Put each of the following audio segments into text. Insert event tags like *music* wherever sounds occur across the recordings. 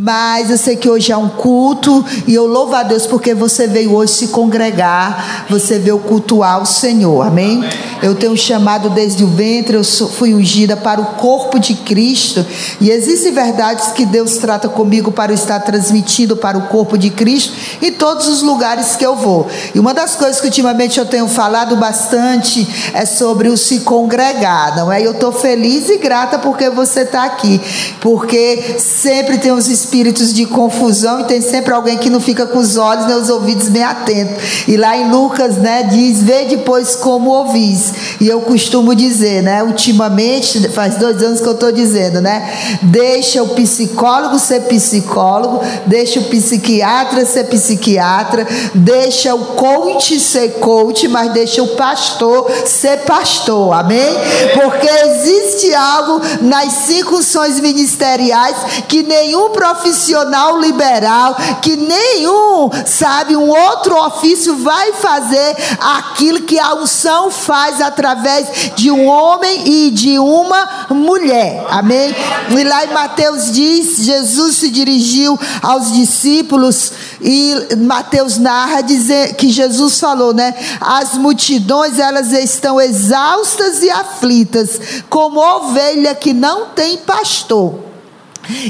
Mas eu sei que hoje é um culto e eu louvo a Deus porque você veio hoje se congregar, você veio cultuar o Senhor, amém? Eu tenho chamado desde o ventre, eu fui ungida para o corpo de Cristo e existem verdades que Deus trata comigo para estar transmitindo para o corpo de Cristo em todos os lugares que eu vou. E uma das coisas que ultimamente eu tenho falado bastante é sobre o se congregar, não é? Eu estou feliz e grata porque você está aqui, porque sempre tem os espíritos de confusão e tem sempre alguém que não fica com os olhos nem os ouvidos bem atentos. E lá em Lucas, né, diz: "Vê depois como ouvis". E eu costumo dizer, né, ultimamente, faz dois anos que eu estou dizendo, né, deixa o psicólogo ser psicólogo, deixa o psiquiatra ser psiquiatra, deixa o coach ser coach, mas deixa o pastor ser pastor. Amém? Porque existe algo nas circunções ministeriais que nenhum profissional profissional liberal que nenhum, sabe, um outro ofício vai fazer aquilo que a unção faz através de um homem e de uma mulher. Amém? E lá em Mateus diz, Jesus se dirigiu aos discípulos e Mateus narra dizer que Jesus falou, né? As multidões elas estão exaustas e aflitas, como ovelha que não tem pastor.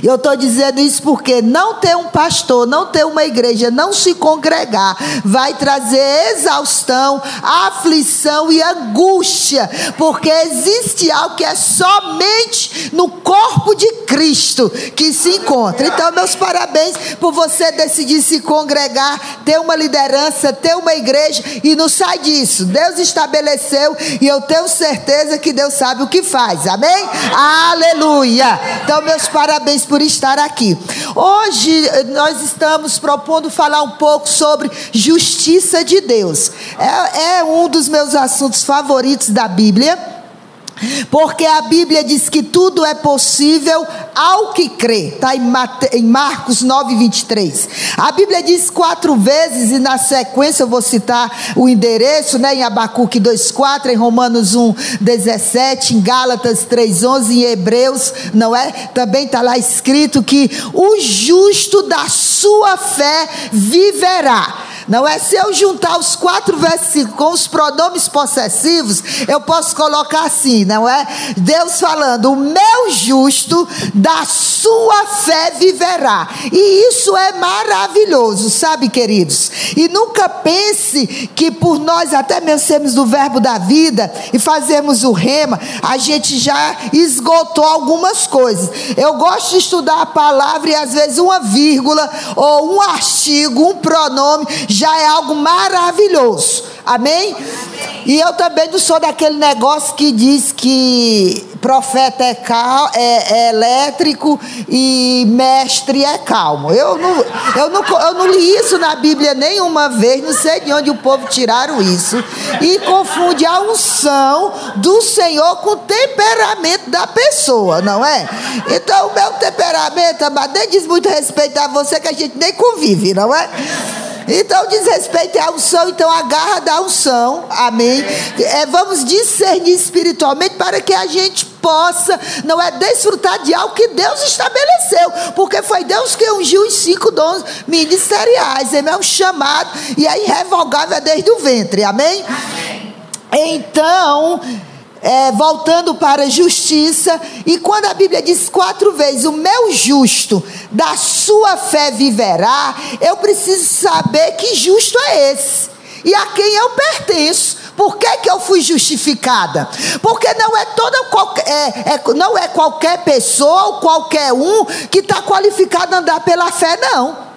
Eu estou dizendo isso porque não ter um pastor, não ter uma igreja, não se congregar, vai trazer exaustão, aflição e angústia, porque existe algo que é somente no corpo de Cristo que se encontra. Então, meus parabéns por você decidir se congregar, ter uma liderança, ter uma igreja e não sai disso. Deus estabeleceu e eu tenho certeza que Deus sabe o que faz. Amém? Aleluia. Então, meus parabéns parabéns por estar aqui. Hoje eh, nós estamos propondo falar um pouco sobre justiça de Deus. É, é um dos meus assuntos favoritos da Bíblia. Porque a Bíblia diz que tudo é possível ao que crê. Está em, Marcos 9, 23. A Bíblia diz quatro vezes, e na sequência eu vou citar o endereço, né? Em Abacuque 2,4, em Romanos 1, 17, em Gálatas 3, 11, em Hebreus, não é? Também está lá escrito que o justo da sua fé viverá. Não é se eu juntar os quatro versículos com os pronomes possessivos, eu posso colocar assim, não é? Deus falando: o meu justo da sua fé viverá. E isso é maravilhoso, sabe, queridos? E nunca pense que por nós, até mesmo do verbo da vida e fazermos o rema, a gente já esgotou algumas coisas. Eu gosto de estudar a palavra e às vezes uma vírgula ou um artigo, um pronome já é algo maravilhoso. Amém? E eu também não sou daquele negócio que diz que profeta é, cal, é, é, elétrico e mestre é calmo. Eu não, eu, não, eu não li isso na Bíblia nenhuma vez, não sei de onde o povo tiraram isso. E confunde a unção do Senhor com o temperamento da pessoa, não é? Então o meu temperamento, mas nem diz muito respeito a você que a gente nem convive, não é? Então diz respeito à unção, então agarra da unção, amém? É, vamos discernir espiritualmente para que a gente possa, não é desfrutar de algo que Deus estabeleceu, porque foi Deus que ungiu os cinco dons ministeriais, é um chamado e é irrevogável desde o ventre, amém? amém. Então, é, voltando para a justiça, e quando a Bíblia diz quatro vezes: O meu justo da sua fé viverá, eu preciso saber que justo é esse e a quem eu pertenço. Por que, que eu fui justificada? Porque não é toda qualquer, é, é, não é qualquer pessoa ou qualquer um que está qualificado a andar pela fé, não.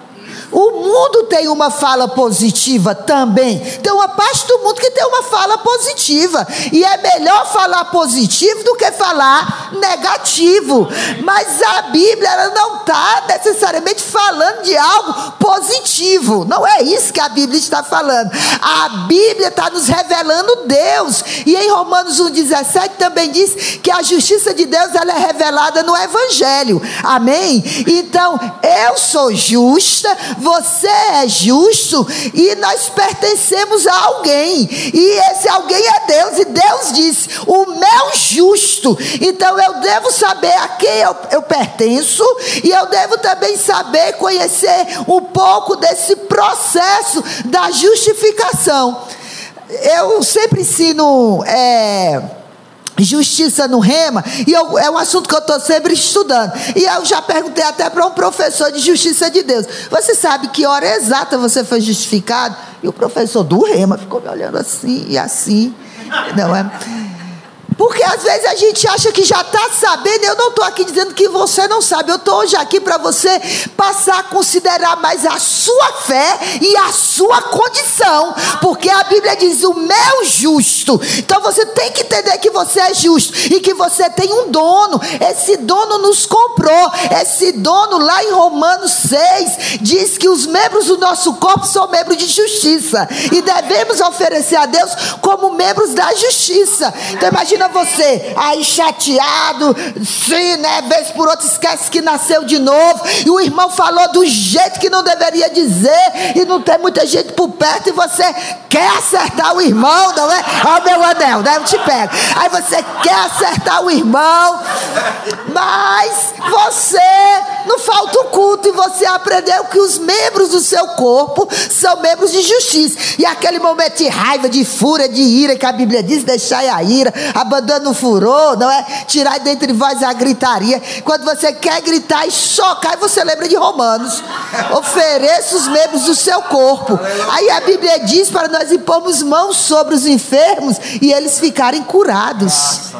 O mundo tem uma fala positiva também. Tem uma parte do mundo que tem uma fala positiva. E é melhor falar positivo do que falar negativo. Mas a Bíblia ela não está necessariamente falando de algo positivo. Não é isso que a Bíblia está falando. A Bíblia está nos revelando Deus. E em Romanos 1,17 também diz que a justiça de Deus ela é revelada no Evangelho. Amém? Então, eu sou justa você é justo e nós pertencemos a alguém. E esse alguém é Deus. E Deus diz: O meu justo. Então eu devo saber a quem eu, eu pertenço e eu devo também saber, conhecer um pouco desse processo da justificação. Eu sempre ensino. É, Justiça no rema, e eu, é um assunto que eu estou sempre estudando. E eu já perguntei até para um professor de justiça de Deus: Você sabe que hora exata você foi justificado? E o professor do rema ficou me olhando assim e assim. Não é? Porque às vezes a gente acha que já está sabendo, eu não estou aqui dizendo que você não sabe, eu estou hoje aqui para você passar a considerar mais a sua fé e a sua condição, porque a Bíblia diz o meu justo, então você tem que entender que você é justo e que você tem um dono, esse dono nos comprou, esse dono lá em Romanos 6 diz que os membros do nosso corpo são membros de justiça e devemos oferecer a Deus como membros da justiça, então imagina Imagina você aí chateado, sim, né? Vez por outra esquece que nasceu de novo. E o irmão falou do jeito que não deveria dizer. E não tem muita gente por perto. E você quer acertar o irmão, não é? Ó, oh, meu anel, né? Eu te pego. Aí você quer acertar o irmão. Mas você não falta o culto. E você aprendeu que os membros do seu corpo são membros de justiça. E aquele momento de raiva, de fúria, de ira, que a Bíblia diz: deixai a ira, a abandona o furor, não é? Tirar dentre vós a gritaria. Quando você quer gritar e chocar, você lembra de Romanos. Ofereça os membros do seu corpo. Aí a Bíblia diz para nós impormos mãos sobre os enfermos e eles ficarem curados.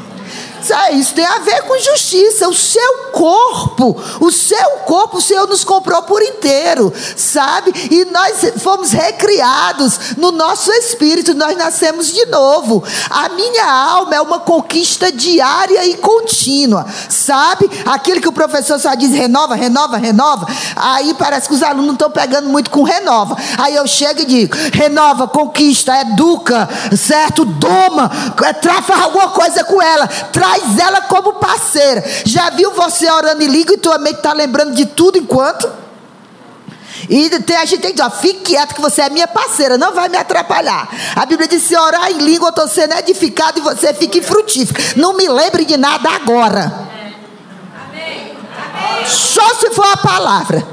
Isso tem a ver com justiça. O seu corpo, o seu corpo, o Senhor nos comprou por inteiro, sabe? E nós fomos recriados no nosso espírito, nós nascemos de novo. A minha alma é uma conquista diária e contínua, sabe? Aquilo que o professor só diz renova, renova, renova. Aí parece que os alunos não estão pegando muito com renova. Aí eu chego e digo: renova, conquista, educa, certo? Doma, trafa alguma coisa com ela, traz Traz ela como parceira. Já viu você orando em língua e tua mente está lembrando de tudo enquanto? E tem, a gente tem que dizer, ó, fique quieto que você é minha parceira, não vai me atrapalhar. A Bíblia diz: se orar em língua, eu estou sendo edificado e você fique frutífero. Não me lembre de nada agora. Amém. Só se for a palavra.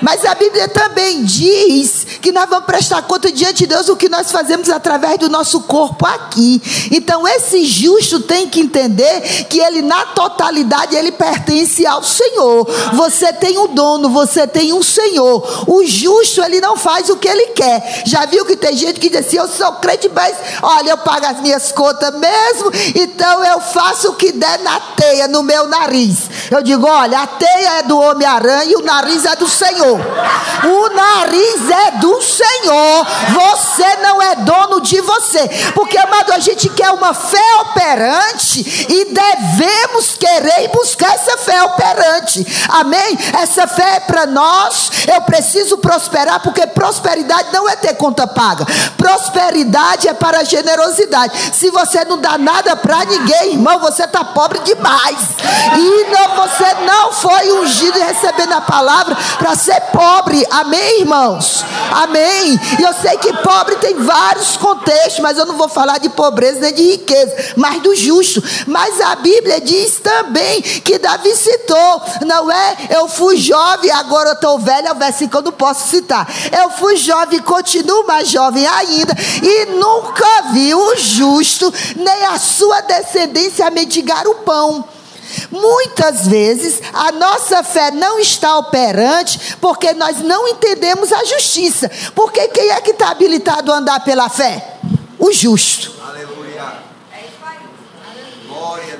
Mas a Bíblia também diz que nós vamos prestar conta diante de Deus o que nós fazemos através do nosso corpo aqui. Então esse justo tem que entender que ele na totalidade ele pertence ao Senhor. Você tem um dono, você tem um Senhor. O justo ele não faz o que ele quer. Já viu que tem gente que diz assim: "Eu sou crente, mas olha, eu pago as minhas contas mesmo, então eu faço o que der na teia, no meu nariz". Eu digo: "Olha, a teia é do Homem-Aranha e o nariz é do Senhor". Senhor. O nariz é do Senhor. Você não é dono de você. Porque, amado, a gente quer uma fé operante e devemos querer e buscar essa fé operante. Amém? Essa fé é para nós. Eu preciso prosperar, porque prosperidade não é ter conta paga. Prosperidade é para generosidade. Se você não dá nada para ninguém, irmão, você está pobre demais. E não, você não foi ungido recebendo a palavra para ser pobre. Amém, irmãos? Amém. E eu sei que pobre tem vários contextos, mas eu não vou falar de pobreza nem de riqueza, mas do justo. Mas a Bíblia diz também que Davi citou, não é? Eu fui jovem, agora eu estou velho, é o versículo que eu não posso citar. Eu fui jovem, continuo mais jovem ainda, e nunca vi o justo, nem a sua descendência mendigar o pão. Muitas vezes a nossa fé não está operante porque nós não entendemos a justiça. Porque quem é que está habilitado a andar pela fé? O justo.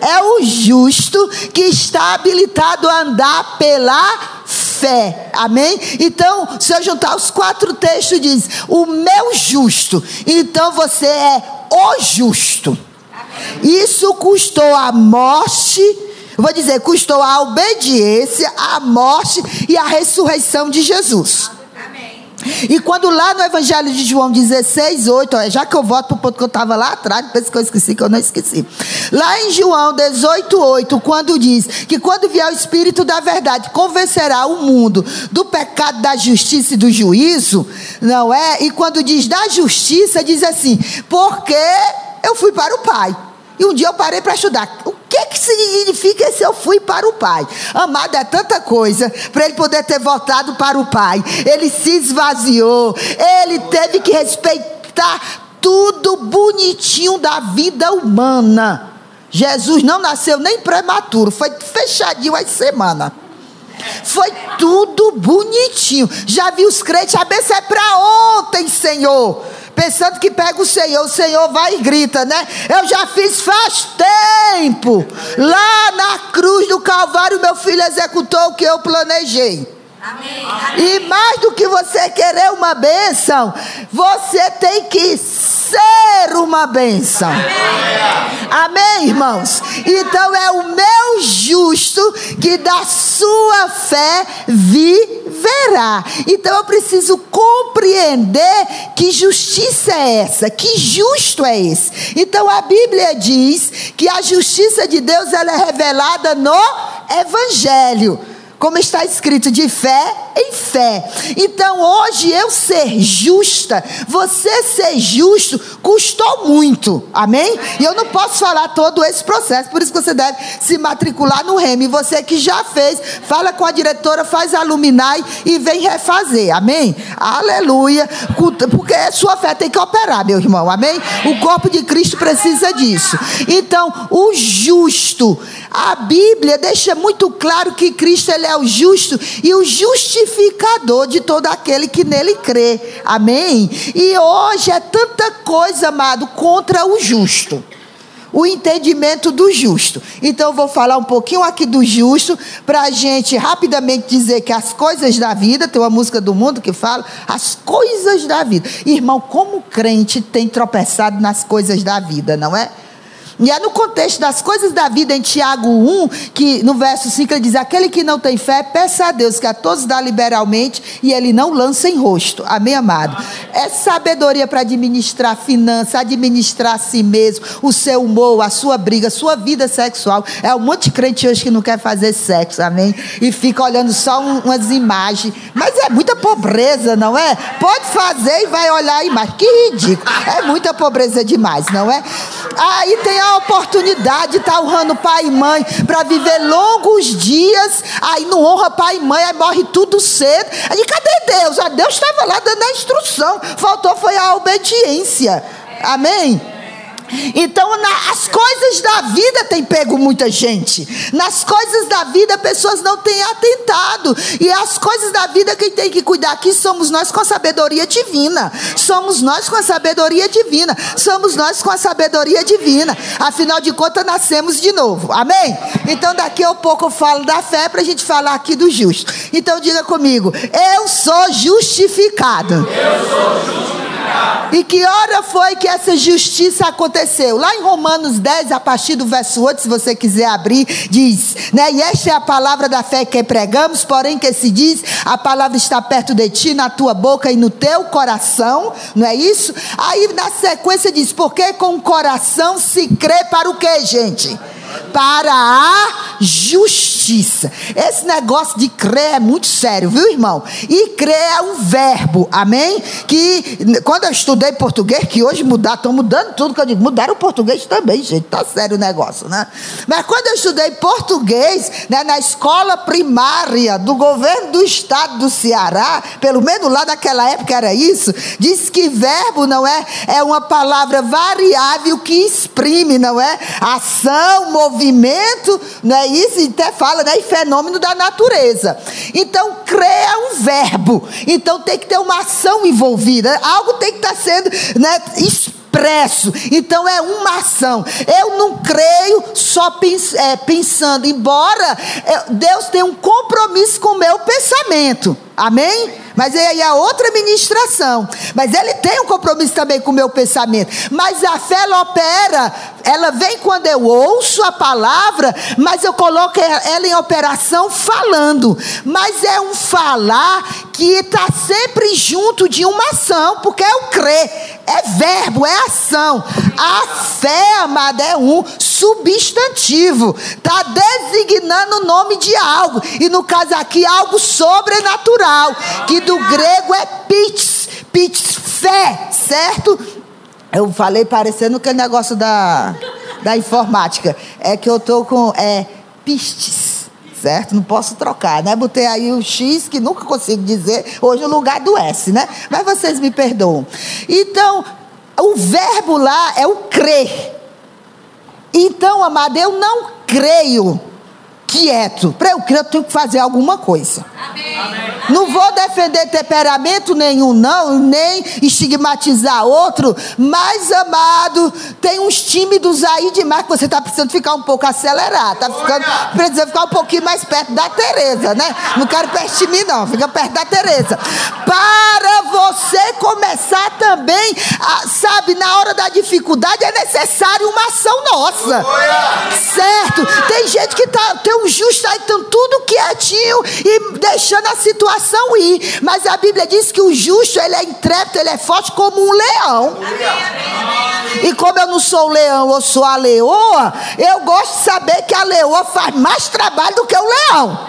É o justo que está habilitado a andar pela fé. Amém? Então, se eu juntar os quatro textos, diz: O meu justo. Então você é o justo. Isso custou a morte vou dizer, custou a obediência, a morte e a ressurreição de Jesus. Amém. E quando lá no Evangelho de João 16, 8, já que eu volto para o ponto que eu estava lá atrás, depois que eu esqueci, que eu não esqueci. Lá em João 18, 8, quando diz que quando vier o Espírito da verdade, convencerá o mundo do pecado, da justiça e do juízo, não é? E quando diz da justiça, diz assim, porque eu fui para o Pai. E um dia eu parei para estudar. O que, que significa se eu fui para o Pai? Amado, é tanta coisa para ele poder ter voltado para o Pai. Ele se esvaziou, ele teve que respeitar tudo bonitinho da vida humana. Jesus não nasceu nem prematuro, foi fechadinho as semanas. Foi tudo bonitinho. Já vi os crentes, a benção é para ontem, Senhor pensando que pega o Senhor, o Senhor vai e grita, né? Eu já fiz faz tempo. Lá na cruz do Calvário, meu filho executou o que eu planejei. Amém. E mais do que você querer uma bênção, você tem que ser uma bênção. Amém. Amém, irmãos? Então é o meu justo que da sua fé viverá. Então eu preciso compreender que justiça é essa, que justo é esse. Então a Bíblia diz que a justiça de Deus ela é revelada no Evangelho como está escrito, de fé em fé. Então, hoje eu ser justa, você ser justo, custou muito. Amém? E eu não posso falar todo esse processo, por isso que você deve se matricular no REM. E você que já fez, fala com a diretora, faz a Luminai e vem refazer. Amém? Aleluia. Porque sua fé tem que operar, meu irmão. Amém? O corpo de Cristo precisa disso. Então, o justo, a Bíblia deixa muito claro que Cristo ele é o justo e o justificador de todo aquele que nele crê. Amém? E hoje é tanta coisa, amado, contra o justo o entendimento do justo. Então, eu vou falar um pouquinho aqui do justo, para a gente rapidamente dizer que as coisas da vida, tem uma música do mundo que fala, as coisas da vida. Irmão, como crente tem tropeçado nas coisas da vida, não é? E é no contexto das coisas da vida, em Tiago 1, que no verso 5 ele diz: Aquele que não tem fé, peça a Deus, que a todos dá liberalmente, e ele não lança em rosto. Amém, amado? É sabedoria para administrar finanças, administrar a si mesmo, o seu humor, a sua briga, a sua vida sexual. É um monte de crente hoje que não quer fazer sexo, amém? E fica olhando só um, umas imagens. Mas é muita pobreza, não é? Pode fazer e vai olhar a imagem. Que ridículo. É muita pobreza demais, não é? Aí tem a a oportunidade de estar honrando pai e mãe para viver longos dias, aí não honra pai e mãe, aí morre tudo cedo. Aí cadê Deus? Ah, Deus estava lá dando a instrução, faltou foi a obediência. Amém? Então, na, as coisas da vida têm pego muita gente. Nas coisas da vida, pessoas não têm atentado. E as coisas da vida, quem tem que cuidar aqui somos nós com a sabedoria divina. Somos nós com a sabedoria divina. Somos nós com a sabedoria divina. Afinal de contas, nascemos de novo. Amém? Então, daqui a pouco eu falo da fé para a gente falar aqui do justo. Então, diga comigo: Eu sou justificado. Eu sou justificado. E que hora foi que essa justiça aconteceu? Lá em Romanos 10, a partir do verso 8, se você quiser abrir, diz, né? E esta é a palavra da fé que pregamos, porém que se diz, a palavra está perto de ti, na tua boca e no teu coração, não é isso? Aí na sequência diz, porque com o coração se crê para o que, gente? para a justiça. Esse negócio de crer é muito sério, viu, irmão? E crer é um verbo, amém? Que quando eu estudei português, que hoje mudar, estão mudando tudo que eu digo, mudaram o português também, gente, tá sério o negócio, né? Mas quando eu estudei português, né, na escola primária do governo do estado do Ceará, pelo menos lá naquela época era isso, diz que verbo não é, é uma palavra variável que exprime, não é? Ação, movimento, não é isso? Até fala, né? E fenômeno da natureza. Então, crer é um verbo. Então, tem que ter uma ação envolvida. Algo tem que estar sendo né, expresso. Então é uma ação. Eu não creio só pens é, pensando, embora é, Deus tenha um compromisso com o meu pensamento. Amém? Mas aí é a outra ministração. Mas ele tem um compromisso também com o meu pensamento. Mas a fé ela opera, ela vem quando eu ouço a palavra, mas eu coloco ela em operação falando. Mas é um falar que está sempre junto de uma ação, porque é o crer, é verbo, é ação. A fé, amada, é um substantivo, está designando o nome de algo, e no caso aqui, algo sobrenatural, que do grego é pits, pits, fé, certo? Eu falei parecendo aquele negócio da, da informática, é que eu estou com é, pistes certo? Não posso trocar, né? Botei aí o X, que nunca consigo dizer, hoje no lugar do S, né? Mas vocês me perdoam. Então, o verbo lá é o crer. Então, amado, eu não creio quieto. Para eu crer, eu tenho que fazer alguma coisa. Amém. Não vou defender temperamento nenhum, não, nem estigmatizar outro, mas, amado, tem uns tímidos aí demais que você está precisando ficar um pouco acelerado. Está ficando, precisando ficar um pouquinho mais perto da Tereza, né? Não quero perto de mim, não, fica perto da Tereza. Para você começar também, sabe, na hora da dificuldade é necessário uma ação nossa. Certo? Tem gente que tá, tem um justo aí, então tudo quietinho e deixando a situação ir. Mas a Bíblia diz que o justo, ele é intrépido, ele é forte como um leão. E como eu não sou o leão, eu sou a leoa, eu gosto de saber que a leoa faz mais trabalho do que o leão.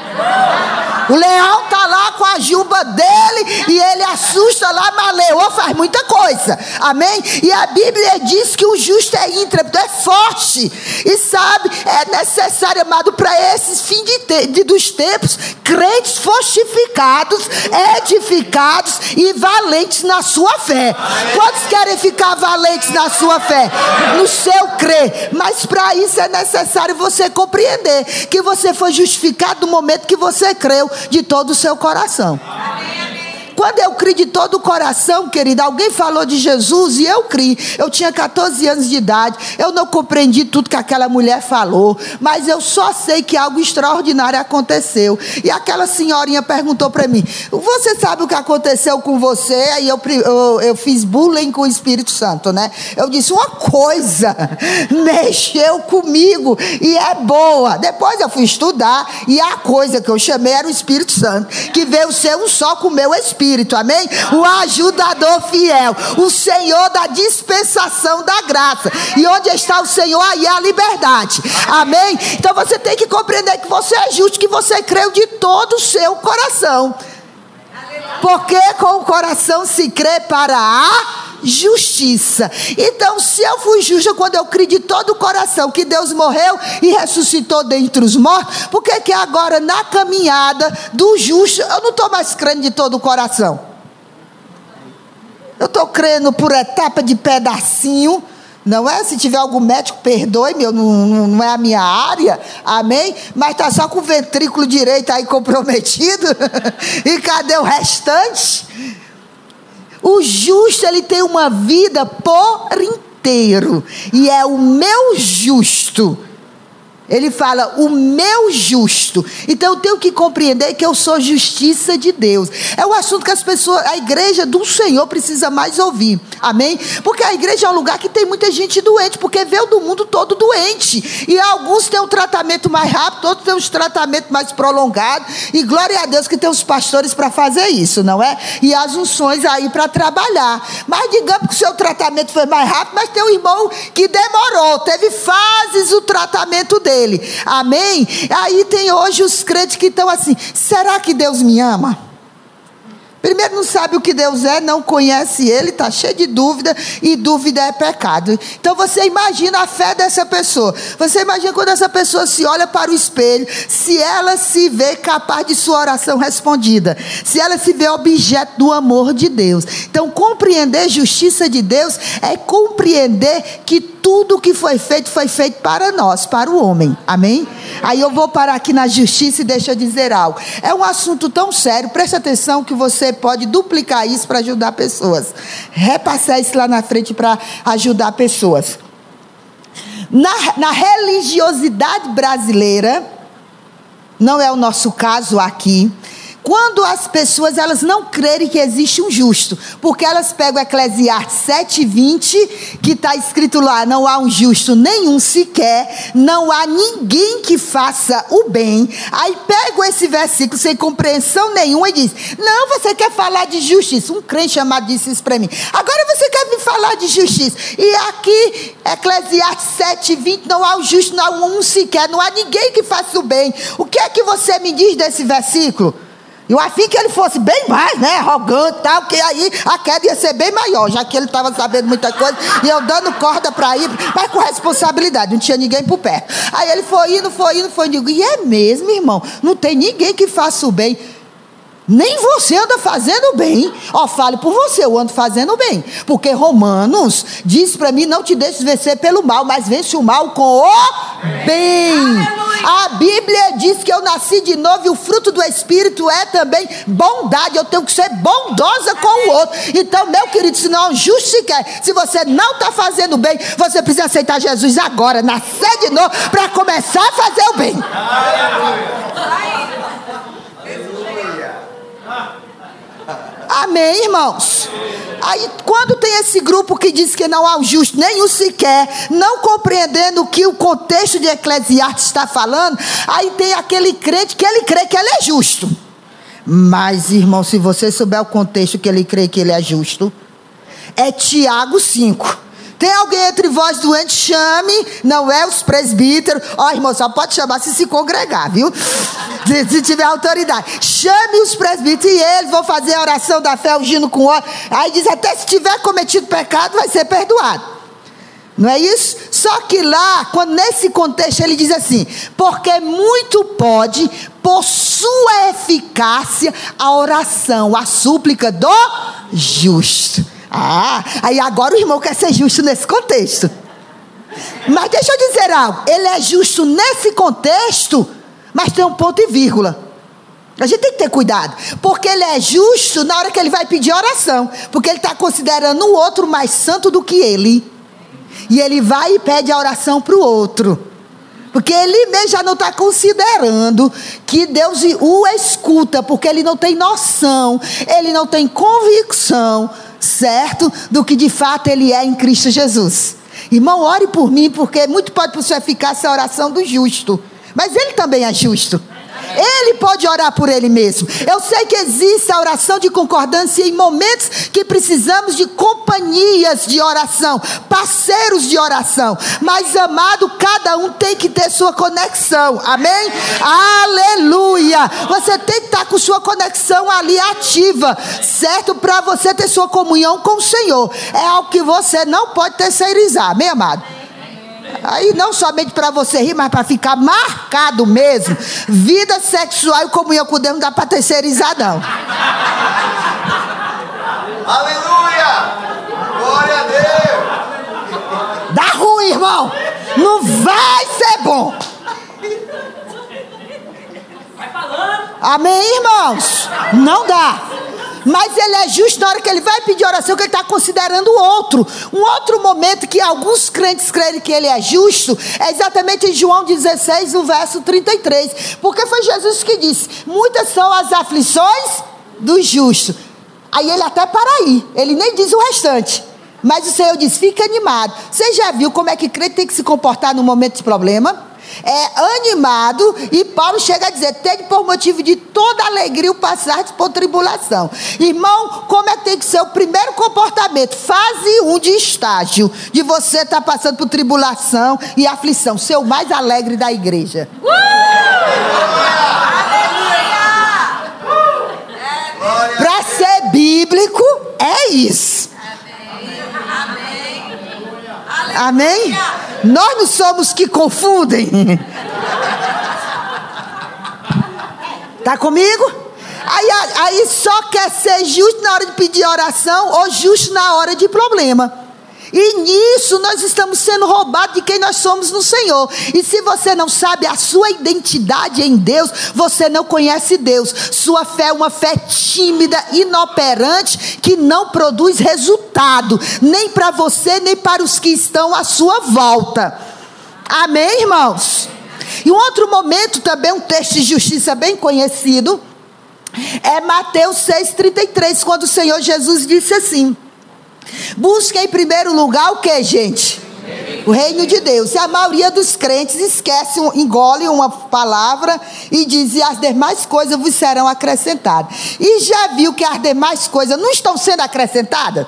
O leão tá lá com a juba dele e ele assusta lá, mas a leoa faz muita coisa. Amém? E a Bíblia diz que o justo é intrépido, é forte. E sabe, é necessário, amado, para esses fins de, de, dos tempos, crentes fortificados, edificados e valentes na sua fé. Quantos querem ficar valentes na sua fé? No seu crer. Mas para isso é necessário você compreender que você foi justificado no momento que você creu de todo o seu coração. Quando eu criei de todo o coração, querida, alguém falou de Jesus e eu criei. Eu tinha 14 anos de idade, eu não compreendi tudo que aquela mulher falou, mas eu só sei que algo extraordinário aconteceu. E aquela senhorinha perguntou para mim: Você sabe o que aconteceu com você? Aí eu, eu, eu fiz bullying com o Espírito Santo, né? Eu disse: Uma coisa *laughs* mexeu comigo e é boa. Depois eu fui estudar e a coisa que eu chamei era o Espírito Santo, que veio ser um só com o meu Espírito. Espírito, amém? O ajudador fiel, o Senhor da dispensação da graça. E onde está o Senhor, aí é a liberdade, amém? Então você tem que compreender que você é justo, que você creu de todo o seu coração. Porque com o coração se crê para a justiça. Então, se eu fui justa quando eu criei de todo o coração que Deus morreu e ressuscitou dentre os mortos, por que que agora na caminhada do justo eu não estou mais crendo de todo o coração? Eu estou crendo por etapa de pedacinho. Não é? Se tiver algum médico, perdoe, meu, não, não é a minha área, amém? Mas está só com o ventrículo direito aí comprometido. *laughs* e cadê o restante? O justo, ele tem uma vida por inteiro. E é o meu justo ele fala, o meu justo. Então eu tenho que compreender que eu sou justiça de Deus. É um assunto que as pessoas, a igreja do Senhor precisa mais ouvir. Amém? Porque a igreja é um lugar que tem muita gente doente, porque veio do mundo todo doente. E alguns têm um tratamento mais rápido, outros têm um tratamento mais prolongado. E glória a Deus que tem os pastores para fazer isso, não é? E as unções aí para trabalhar. Mas digamos que o seu tratamento foi mais rápido, mas tem um irmão que demorou, teve fases o tratamento dele dele. Amém? Aí tem hoje os crentes que estão assim: será que Deus me ama? Primeiro, não sabe o que Deus é, não conhece Ele, está cheio de dúvida, e dúvida é pecado. Então você imagina a fé dessa pessoa. Você imagina quando essa pessoa se olha para o espelho, se ela se vê capaz de sua oração respondida, se ela se vê objeto do amor de Deus. Então, compreender a justiça de Deus é compreender que tudo o que foi feito foi feito para nós, para o homem. Amém? Aí eu vou parar aqui na justiça e deixa eu dizer algo. É um assunto tão sério, preste atenção que você pode duplicar isso para ajudar pessoas. Repassar isso lá na frente para ajudar pessoas. Na, na religiosidade brasileira, não é o nosso caso aqui, quando as pessoas elas não crerem que existe um justo, porque elas pegam Eclesiastes 7:20, que está escrito lá, não há um justo nenhum sequer, não há ninguém que faça o bem. Aí pegam esse versículo sem compreensão nenhuma e diz: "Não, você quer falar de justiça?" Um crente chamado disse isso para mim. Agora você quer me falar de justiça? E aqui Eclesiastes 7:20, não há o justo, não há um sequer, não há ninguém que faça o bem. O que é que você me diz desse versículo? Eu afim que ele fosse bem mais, né? Arrogante e tal, que aí a queda ia ser bem maior, já que ele estava sabendo muita coisa, e eu dando corda para ir, mas com responsabilidade, não tinha ninguém por perto. Aí ele foi indo, foi indo, foi indo. E é mesmo, irmão, não tem ninguém que faça o bem. Nem você anda fazendo bem. Ó, fale por você, eu ando fazendo bem. Porque Romanos diz para mim: não te deixes vencer pelo mal, mas vence o mal com o bem. A Bíblia diz que eu nasci de novo e o fruto do Espírito é também bondade. Eu tenho que ser bondosa com o outro. Então, meu querido, se não justo sequer, se você não está fazendo bem, você precisa aceitar Jesus agora, nascer de novo, para começar a fazer o bem. Amém, irmãos? Aí, quando tem esse grupo que diz que não há o justo, nem o sequer, não compreendendo o que o contexto de Eclesiastes está falando, aí tem aquele crente que ele crê que ele é justo. Mas, irmão, se você souber o contexto que ele crê que ele é justo, é Tiago 5. Tem alguém entre vós doente? Chame, não é os presbíteros. Ó, oh, irmão, só pode chamar se se congregar, viu? Se, se tiver autoridade. Chame os presbíteros e eles vão fazer a oração da fé, ungindo com óleo. Aí diz: até se tiver cometido pecado, vai ser perdoado. Não é isso? Só que lá, quando nesse contexto, ele diz assim: porque muito pode, por sua eficácia, a oração, a súplica do justo. Ah, aí agora o irmão quer ser justo nesse contexto. Mas deixa eu dizer algo: ele é justo nesse contexto, mas tem um ponto e vírgula. A gente tem que ter cuidado, porque ele é justo na hora que ele vai pedir oração, porque ele está considerando o outro mais santo do que ele, e ele vai e pede a oração para o outro. Porque ele mesmo já não está considerando que Deus o escuta, porque ele não tem noção, ele não tem convicção certo do que de fato ele é em Cristo Jesus. Irmão, ore por mim, porque muito pode por sua eficácia a oração do justo. Mas ele também é justo. Ele pode orar por ele mesmo. Eu sei que existe a oração de concordância em momentos que precisamos de companhias de oração, parceiros de oração. Mas, amado, cada um tem que ter sua conexão. Amém? Aleluia! Você tem que estar com sua conexão ali ativa, certo? Para você ter sua comunhão com o Senhor. É algo que você não pode terceirizar, amém, amado? Aí não somente para você rir, mas para ficar marcado mesmo. Vida sexual e comunhão com Deus não dá para terceirizar, não. Aleluia! Glória a Deus! Dá ruim, irmão. Não vai ser bom. Amém, irmãos? Não dá. Mas ele é justo na hora que ele vai pedir oração, que ele está considerando o outro. Um outro momento que alguns crentes creem que ele é justo é exatamente em João 16, no verso 33. Porque foi Jesus que disse: Muitas são as aflições do justo. Aí ele até para aí, ele nem diz o restante. Mas o Senhor diz: fica animado. Você já viu como é que crente tem que se comportar no momento de problema? É animado, e Paulo chega a dizer: tende por motivo de toda alegria o passar por tribulação. Irmão, como é que tem que ser o primeiro comportamento? Fase 1 um de estágio, de você estar tá passando por tribulação e aflição, ser o mais alegre da igreja. Uh! Para ser bíblico, é isso. Amém? Nós não somos que confundem. Tá comigo? Aí, aí só quer ser justo na hora de pedir oração ou justo na hora de problema. E nisso nós estamos sendo roubados de quem nós somos no Senhor. E se você não sabe a sua identidade em Deus, você não conhece Deus. Sua fé é uma fé tímida, inoperante, que não produz resultado, nem para você, nem para os que estão à sua volta. Amém, irmãos? E um outro momento também, um texto de justiça bem conhecido, é Mateus 6,33, quando o Senhor Jesus disse assim: Busque em primeiro lugar o que, gente? O reino de Deus. E a maioria dos crentes esquece, engole uma palavra e diz: e as demais coisas vos serão acrescentadas. E já viu que as demais coisas não estão sendo acrescentadas?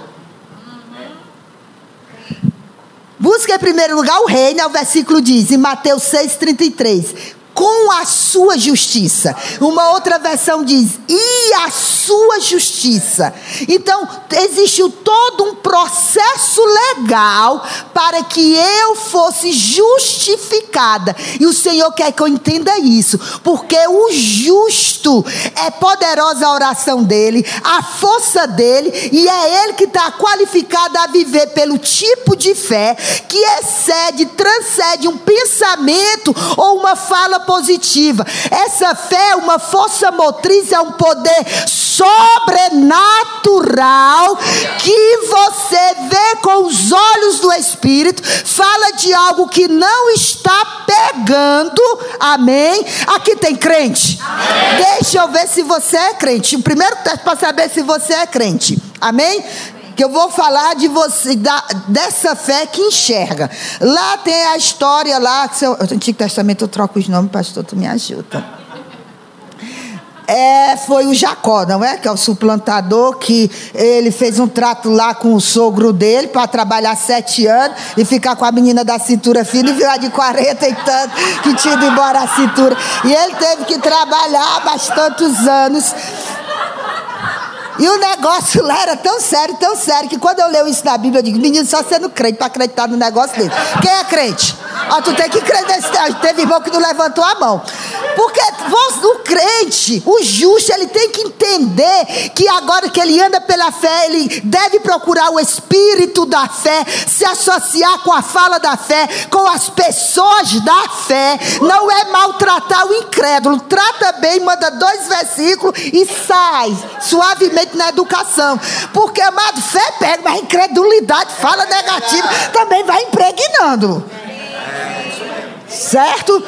Busca em primeiro lugar o reino, é o versículo diz, em Mateus 6,33 com a sua justiça. Uma outra versão diz: e a sua justiça. Então, existe todo um processo legal para que eu fosse justificada. E o Senhor quer que eu entenda isso, porque o justo é poderosa a oração dele, a força dele, e é ele que está qualificado a viver pelo tipo de fé que excede, transcende um pensamento ou uma fala positiva. Essa fé é uma força motriz, é um poder sobrenatural que você vê com os olhos do Espírito, fala de algo que não está pegando. Amém? Aqui tem crente. Amém. Deixa eu ver se você é crente. O primeiro teste para saber se você é crente. Amém? Que eu vou falar de você, da, dessa fé que enxerga. Lá tem a história lá, que seu, Antigo Testamento eu troco os nomes, pastor, tu me ajuda. É, foi o Jacó, não é? Que é o suplantador que ele fez um trato lá com o sogro dele para trabalhar sete anos e ficar com a menina da cintura fina e virar de 40 e tanto que tinha ido embora a cintura. E ele teve que trabalhar bastantes anos e o negócio lá era tão sério, tão sério, que quando eu leio isso na Bíblia, eu digo, menino, só sendo crente para acreditar no negócio dele. Quem é crente? Ó, tu tem que crer nesse. Teve irmão que não levantou a mão. Porque o crente, o justo, ele tem que entender que agora que ele anda pela fé, ele deve procurar o espírito da fé, se associar com a fala da fé, com as pessoas da fé. Não é maltratar o incrédulo. Trata bem, manda dois versículos e sai suavemente na educação. Porque, amado, fé pega, mas incredulidade, fala negativa, também vai impregnando. Certo?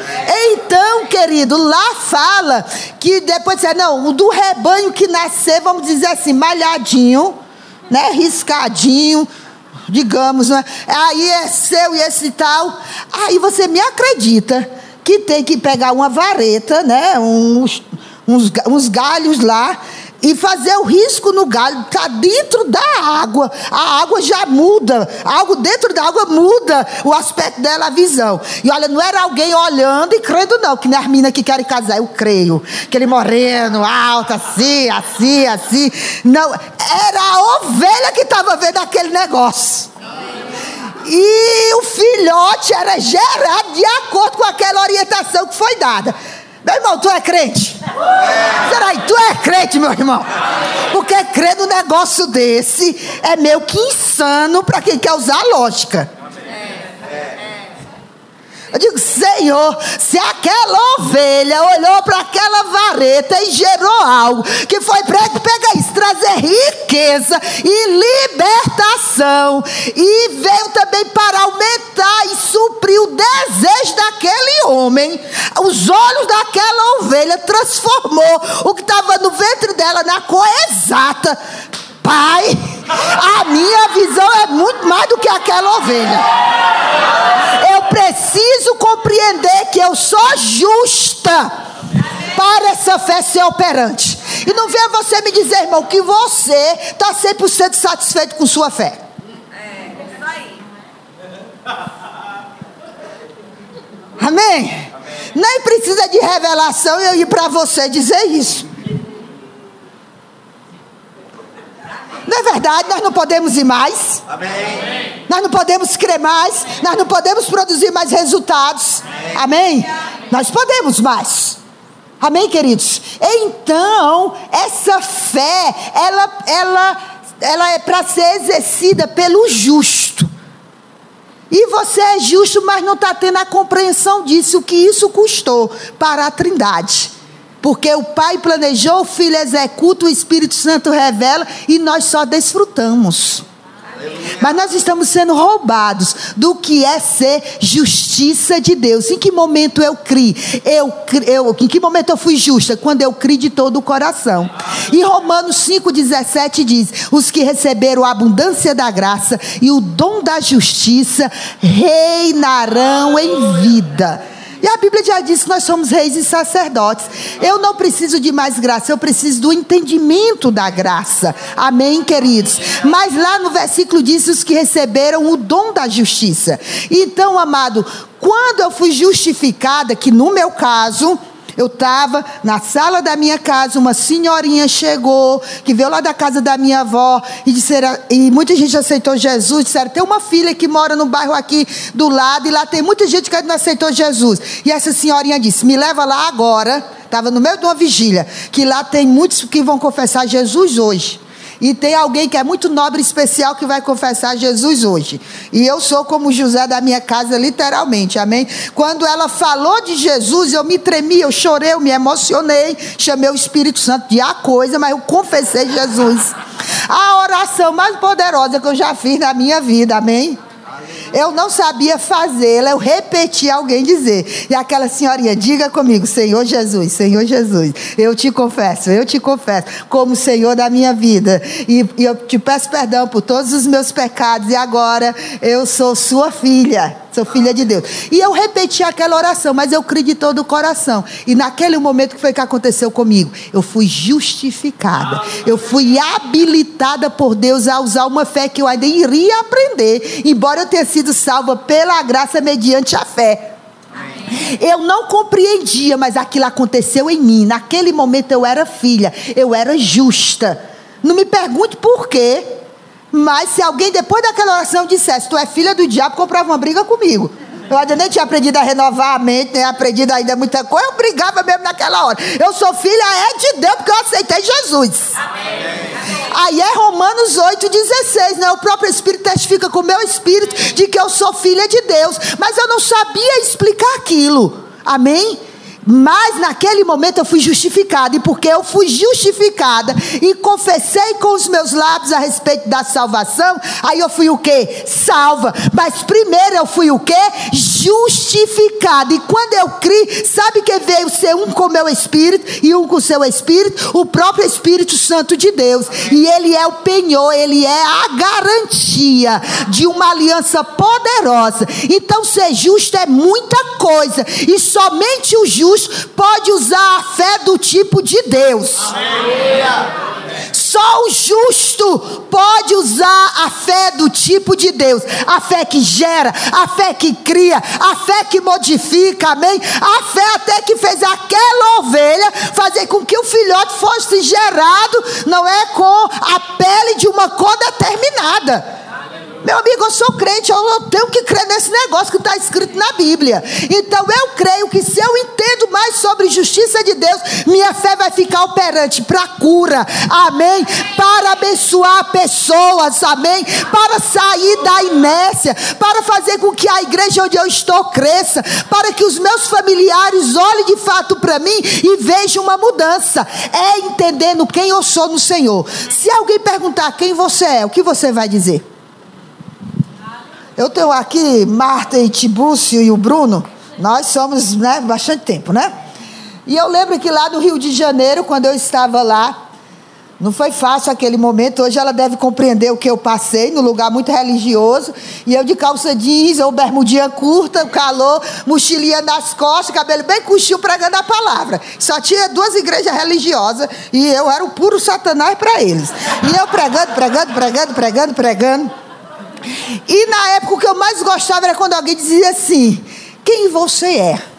Então, querido, lá fala que depois é não, o do rebanho que nascer, vamos dizer assim, malhadinho, né, riscadinho, digamos, né? Aí é seu e esse tal. Aí você me acredita que tem que pegar uma vareta, né, uns, uns, uns galhos lá e fazer o risco no galho, está dentro da água. A água já muda. Algo dentro da água muda o aspecto dela, a visão. E olha, não era alguém olhando e crendo, não, que nem as minas que querem casar, eu creio. Aquele moreno, alto, assim, assim, assim. Não, era a ovelha que estava vendo aquele negócio. E o filhote era gerado de acordo com aquela orientação que foi dada. Meu irmão, tu é crente? Será que tu é crente, meu irmão? Porque crer no negócio desse é meio que insano para quem quer usar lógica. Eu digo, Senhor, se aquela ovelha olhou para aquela vareta e gerou algo que foi para pegar isso, trazer riqueza e libertação, e veio também para aumentar e suprir o desejo daquele homem, os olhos daquela ovelha transformou o que estava no ventre dela na cor exata. Pai, a minha visão é muito mais do que aquela ovelha. Eu preciso compreender que eu sou justa para essa fé ser operante. E não venha você me dizer, irmão, que você está 100% satisfeito com sua fé. É, isso aí. Amém? Amém? Nem precisa de revelação eu ir para você dizer isso. Não é verdade? Nós não podemos ir mais. Amém. Nós não podemos crer mais. Nós não podemos produzir mais resultados. Amém? Amém? Nós podemos mais. Amém, queridos? Então, essa fé, ela, ela, ela é para ser exercida pelo justo. E você é justo, mas não está tendo a compreensão disso, o que isso custou para a Trindade. Porque o Pai planejou, o Filho executa, o Espírito Santo revela e nós só desfrutamos. Mas nós estamos sendo roubados do que é ser justiça de Deus. Em que momento eu criei? Eu, eu, em que momento eu fui justa? Quando eu criei de todo o coração. E Romanos 5,17 diz: Os que receberam a abundância da graça e o dom da justiça reinarão em vida. E a Bíblia já diz que nós somos reis e sacerdotes. Eu não preciso de mais graça, eu preciso do entendimento da graça. Amém, queridos? Mas lá no versículo diz os que receberam o dom da justiça. Então, amado, quando eu fui justificada, que no meu caso, eu estava na sala da minha casa, uma senhorinha chegou, que veio lá da casa da minha avó, e, disseram, e muita gente aceitou Jesus. Disseram: tem uma filha que mora no bairro aqui do lado, e lá tem muita gente que não aceitou Jesus. E essa senhorinha disse: me leva lá agora. Estava no meio de uma vigília, que lá tem muitos que vão confessar Jesus hoje. E tem alguém que é muito nobre e especial que vai confessar Jesus hoje. E eu sou como José da minha casa, literalmente, amém? Quando ela falou de Jesus, eu me tremi, eu chorei, eu me emocionei, chamei o Espírito Santo de a coisa, mas eu confessei Jesus. A oração mais poderosa que eu já fiz na minha vida, amém? Eu não sabia fazê-la, eu repeti alguém dizer. E aquela senhorinha, diga comigo, Senhor Jesus, Senhor Jesus, eu te confesso, eu te confesso, como Senhor da minha vida. E, e eu te peço perdão por todos os meus pecados, e agora eu sou sua filha. Sou filha de Deus. E eu repeti aquela oração, mas eu criei de todo o coração. E naquele momento que foi que aconteceu comigo? Eu fui justificada. Eu fui habilitada por Deus a usar uma fé que eu ainda iria aprender, embora eu tenha sido salva pela graça mediante a fé. Eu não compreendia, mas aquilo aconteceu em mim. Naquele momento eu era filha, eu era justa. Não me pergunte por quê. Mas se alguém depois daquela oração dissesse, tu é filha do diabo, comprava uma briga comigo. Eu ainda nem tinha aprendido a renovar a mente, nem aprendido ainda muita coisa, eu brigava mesmo naquela hora. Eu sou filha é de Deus, porque eu aceitei Jesus. Amém. Aí é Romanos 8,16, né? O próprio Espírito testifica com o meu espírito de que eu sou filha de Deus. Mas eu não sabia explicar aquilo. Amém? Mas naquele momento eu fui justificada, e porque eu fui justificada e confessei com os meus lábios a respeito da salvação, aí eu fui o que? Salva. Mas primeiro eu fui o que? Justificada. E quando eu criei, sabe que veio ser um com o meu espírito e um com o seu espírito? O próprio Espírito Santo de Deus. E ele é o penhor, ele é a garantia de uma aliança poderosa. Então ser justo é muita coisa, e somente o justo justo pode usar a fé do tipo de Deus. Só o justo pode usar a fé do tipo de Deus. A fé que gera, a fé que cria, a fé que modifica, amém? A fé até que fez aquela ovelha fazer com que o filhote fosse gerado, não é com a pele de uma cor determinada. Meu amigo, eu sou crente, eu tenho que crer nesse negócio que está escrito na Bíblia. Então eu creio que se eu entendo mais sobre justiça de Deus, minha fé vai ficar operante para cura, amém? Para abençoar pessoas, amém? Para sair da inércia, para fazer com que a igreja onde eu estou cresça, para que os meus familiares olhem de fato para mim e vejam uma mudança. É entendendo quem eu sou no Senhor. Se alguém perguntar quem você é, o que você vai dizer? Eu tenho aqui Marta e Tibúcio e o Bruno. Nós somos né, bastante tempo, né? E eu lembro que lá no Rio de Janeiro, quando eu estava lá, não foi fácil aquele momento. Hoje ela deve compreender o que eu passei, no lugar muito religioso. E eu de calça jeans ou bermudinha curta, calor, mochilinha nas costas, cabelo bem curtinho, pregando a palavra. Só tinha duas igrejas religiosas e eu era o puro satanás para eles. E eu pregando, pregando, pregando, pregando, pregando. E na época o que eu mais gostava era quando alguém dizia assim: Quem você é?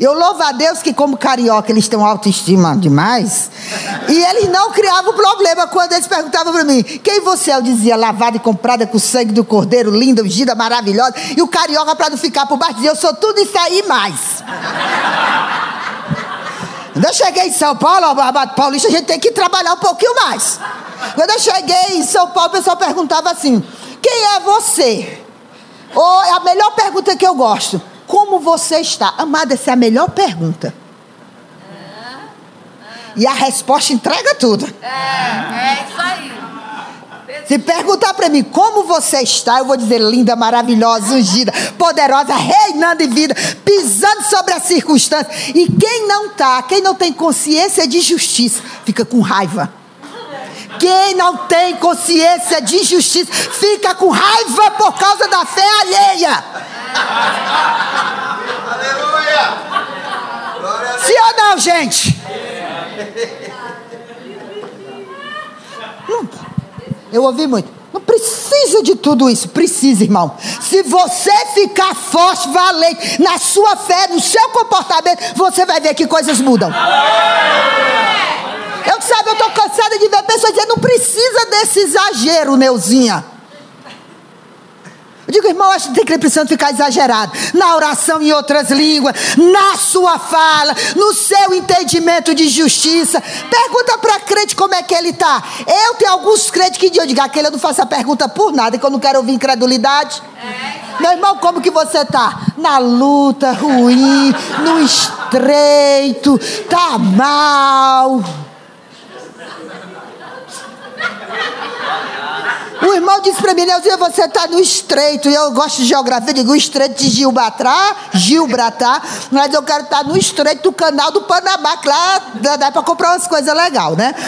Eu louvo a Deus que, como carioca, eles têm autoestima demais. E eles não criavam problema quando eles perguntavam para mim: Quem você é? Eu dizia: Lavada e comprada com o sangue do cordeiro, linda, ungida, maravilhosa. E o carioca, para não ficar por baixo, dizia: Eu sou tudo isso aí mais. Quando eu cheguei em São Paulo, Paulista, a gente tem que trabalhar um pouquinho mais. Quando eu cheguei em São Paulo, o pessoal perguntava assim: quem é você? Ou é a melhor pergunta que eu gosto. Como você está? Amada, essa é a melhor pergunta. E a resposta entrega tudo. É, é isso aí. Se perguntar para mim como você está, eu vou dizer linda, maravilhosa, ungida, poderosa, reinando em vida, pisando sobre as circunstâncias. E quem não está, quem não tem consciência de justiça, fica com raiva. Quem não tem consciência de justiça fica com raiva por causa da fé alheia. Aleluia! Sim ou não, gente? Hum, eu ouvi muito. Não precisa de tudo isso. Precisa, irmão. Se você ficar forte, valente na sua fé, no seu comportamento, você vai ver que coisas mudam. Eu sabe, eu estou cansada de ver pessoas dizendo, não precisa desse exagero, Neuzinha. Eu digo, irmão, acho que tem que precisando ficar exagerado. Na oração em outras línguas, na sua fala, no seu entendimento de justiça. Pergunta para crente como é que ele está. Eu tenho alguns crentes que eu digo, aquele eu não faço a pergunta por nada, que eu não quero ouvir incredulidade. Meu irmão, como que você está? Na luta, ruim, no estreito, tá mal. O irmão disse para mim, Neuzinha, você está no estreito. E eu gosto de geografia, digo o estreito de Gilbatrá, Gilbratá, mas eu quero estar no estreito do canal do Panamá, que lá dá para comprar umas coisas legais, né? *laughs*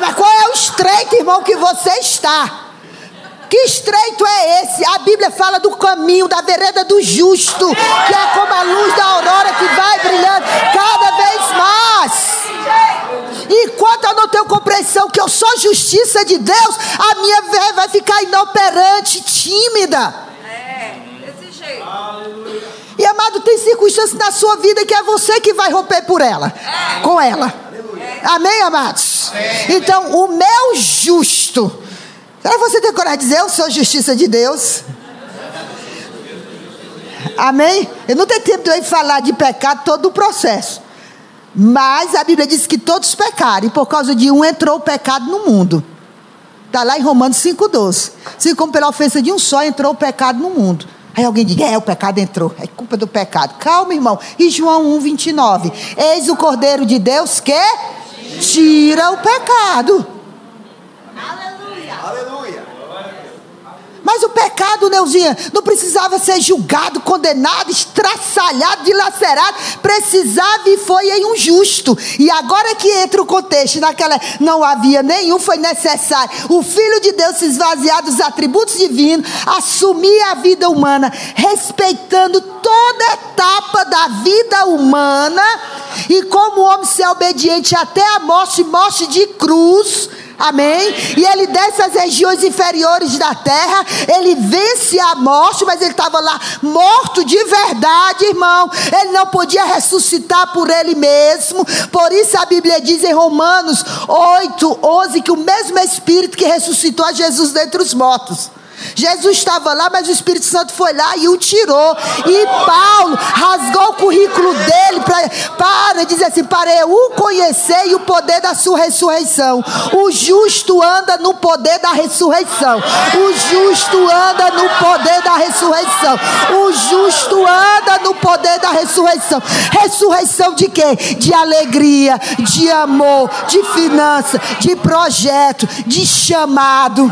Mas qual é o estreito, irmão, que você está? Que estreito é esse? A Bíblia fala do caminho, da vereda do justo, que é como a luz da aurora que vai brilhando que eu sou justiça de Deus, a minha fé vai ficar inoperante, tímida. É, desse jeito. E amado, tem circunstâncias na sua vida que é você que vai romper por ela, com ela. Amém, amados? Então, o meu justo. Será que você tem coragem de dizer, eu sou justiça de Deus? Amém? Eu não tenho tempo de eu falar de pecado todo o processo. Mas a Bíblia diz que todos pecaram, e por causa de um entrou o pecado no mundo. Está lá em Romanos 5,12. Assim como pela ofensa de um só entrou o pecado no mundo. Aí alguém diz, é, o pecado entrou, é culpa do pecado. Calma, irmão. E João 1, 29. Eis o Cordeiro de Deus que tira o pecado. Aleluia! Mas o pecado, Neuzinha, não precisava ser julgado, condenado, estraçalhado, dilacerado. Precisava e foi em um justo. E agora que entra o contexto, naquela não havia nenhum, foi necessário. O Filho de Deus se esvaziar dos atributos divinos, assumir a vida humana, respeitando toda etapa da vida humana. E como o homem ser obediente até a morte, morte de cruz Amém? E ele desce às regiões inferiores da terra, ele vence a morte, mas ele estava lá morto de verdade, irmão. Ele não podia ressuscitar por ele mesmo. Por isso a Bíblia diz em Romanos 8, 11 que o mesmo Espírito que ressuscitou a Jesus dentre os mortos Jesus estava lá, mas o Espírito Santo foi lá e o tirou. E Paulo rasgou o currículo dele pra, para dizer assim: para eu conhecer o poder da sua ressurreição. O justo anda no poder da ressurreição. O justo anda no poder da ressurreição. O justo anda no poder da ressurreição. Ressurreição de quê? De alegria, de amor, de finança, de projeto, de chamado.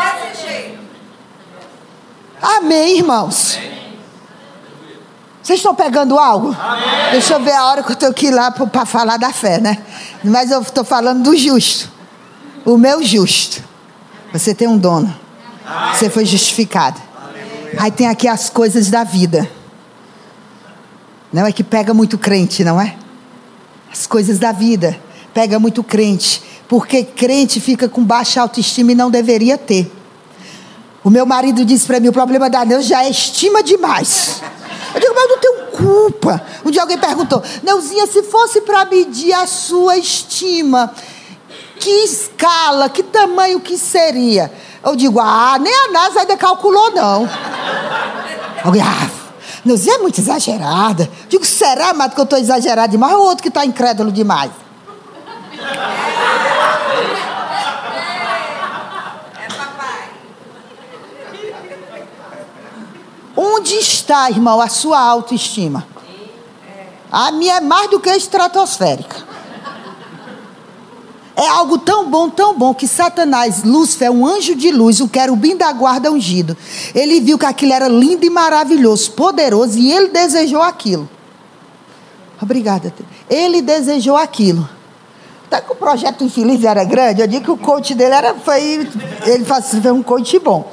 Desse jeito. Amém, irmãos. Vocês estão pegando algo? Deixa eu ver a hora que eu tenho que ir lá para falar da fé, né? Mas eu estou falando do justo. O meu justo. Você tem um dono. Você foi justificado. Aí tem aqui as coisas da vida. Não é que pega muito crente, não é? As coisas da vida. Pega muito crente. Porque crente fica com baixa autoestima e não deveria ter. O meu marido disse para mim: o problema da já é estima demais. Eu digo, mas eu não tenho culpa. Um dia alguém perguntou: Neuzinha, se fosse para medir a sua estima, que escala, que tamanho que seria? Eu digo, ah, nem a NASA ainda calculou, não. Alguém, ah, Neuzinha é muito exagerada. Eu digo, será, amado, que eu estou exagerado demais ou outro que está incrédulo demais? Onde está, irmão, a sua autoestima? A minha é mais do que estratosférica. É algo tão bom, tão bom, que Satanás, Lúcifer, um anjo de luz, o querubim da guarda ungido, ele viu que aquilo era lindo e maravilhoso, poderoso, e ele desejou aquilo. Obrigada. Ele desejou aquilo. Até que o projeto infeliz era grande, eu digo que o coach dele era, foi, ele foi um coach bom.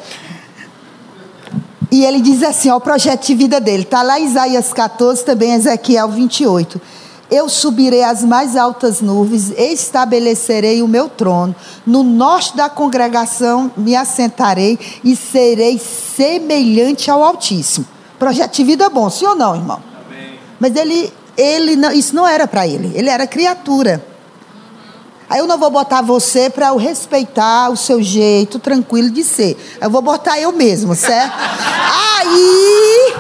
E ele diz assim, ó, o projeto de vida dele, está lá em Isaías 14, também Ezequiel 28. Eu subirei às mais altas nuvens, estabelecerei o meu trono. No norte da congregação me assentarei e serei semelhante ao Altíssimo. Projeto de vida bom, sim ou não, irmão? Amém. Mas ele, ele não, isso não era para ele, ele era criatura. Aí eu não vou botar você para eu respeitar o seu jeito tranquilo de ser. Eu vou botar eu mesmo, certo? *laughs* Aí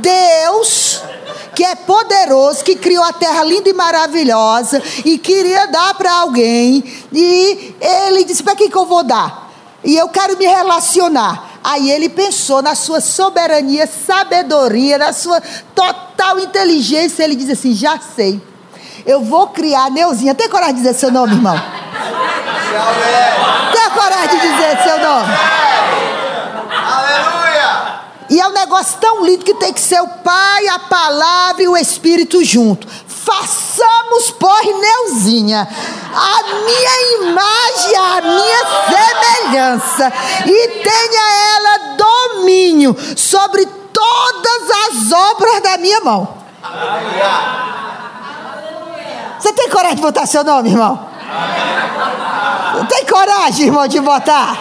Deus, que é poderoso, que criou a terra linda e maravilhosa e queria dar para alguém, e ele disse: "Para que que eu vou dar?" E eu quero me relacionar. Aí ele pensou na sua soberania, sabedoria, na sua total inteligência. Ele diz assim: Já sei. Eu vou criar Neuzinha. Tem coragem de dizer seu nome, irmão? Tem coragem de dizer seu nome? Aleluia! E é um negócio tão lindo que tem que ser o Pai, a palavra e o Espírito junto. Façamos, por Neuzinha, a minha imagem, a minha semelhança, e tenha ela domínio sobre todas as obras da minha mão. Você tem coragem de botar seu nome, irmão? Tem coragem, irmão, de botar?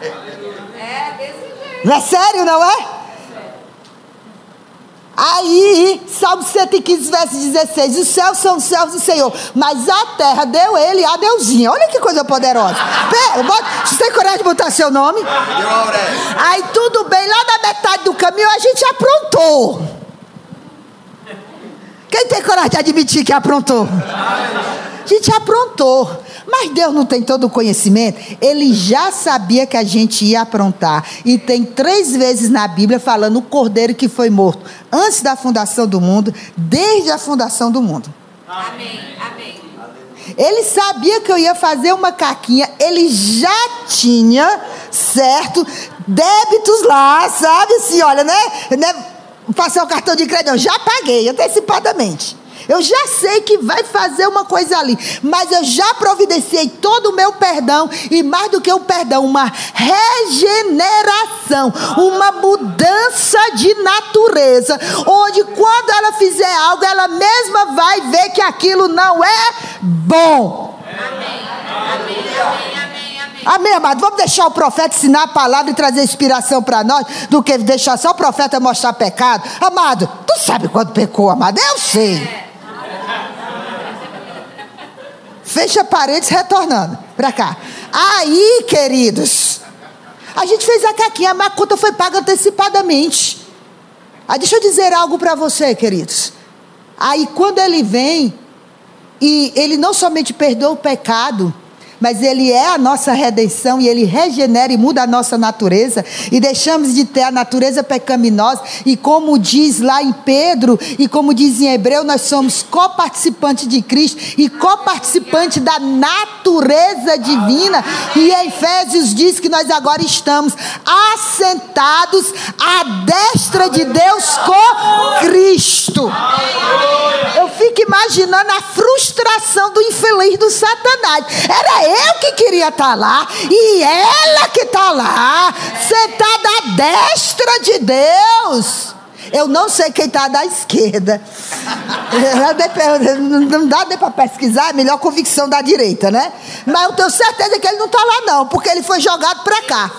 É, desse jeito. Não é sério, não é? Aí, Salmo 115, verso 16: Os céus são os céus do Senhor, mas a terra deu ele a Deusinha. Olha que coisa poderosa. Pera, bota, você tem coragem de botar seu nome? Aí tudo bem, lá na metade do caminho a gente aprontou. Quem tem coragem de admitir que aprontou? A gente aprontou. Mas Deus não tem todo o conhecimento. Ele já sabia que a gente ia aprontar. E tem três vezes na Bíblia falando o cordeiro que foi morto antes da fundação do mundo, desde a fundação do mundo. Amém. Amém. Ele sabia que eu ia fazer uma caquinha, ele já tinha, certo, débitos lá, sabe assim, olha, né? né passei o cartão de crédito, eu já paguei antecipadamente. Eu já sei que vai fazer uma coisa ali, mas eu já providenciei todo o meu perdão e mais do que o perdão, uma regeneração, uma mudança de natureza, onde quando ela fizer algo, ela mesma vai ver que aquilo não é bom. Amém. Amém. Amém. Amém. Amado? Vamos deixar o profeta ensinar a palavra e trazer inspiração para nós, do que deixar só o profeta mostrar pecado. Amado, tu sabe quando pecou, amado? Eu sei. Fecha paredes retornando para cá. Aí, queridos, a gente fez a caquinha, mas a conta foi paga antecipadamente. Ah, deixa eu dizer algo para você, queridos. Aí, quando ele vem, e ele não somente perdoa o pecado, mas ele é a nossa redenção e ele regenera e muda a nossa natureza. E deixamos de ter a natureza pecaminosa. E como diz lá em Pedro e como diz em Hebreu, nós somos coparticipantes de Cristo e coparticipantes da natureza divina. E em Efésios diz que nós agora estamos assentados à destra de Deus com Cristo. Eu fico imaginando a frustração do infeliz do Satanás. Era eu que queria estar lá e ela que está lá, sentada à destra de Deus. Eu não sei quem está da esquerda. *laughs* Não dá nem para pesquisar, é melhor convicção da direita, né? Mas eu tenho certeza que ele não está lá, não, porque ele foi jogado para cá.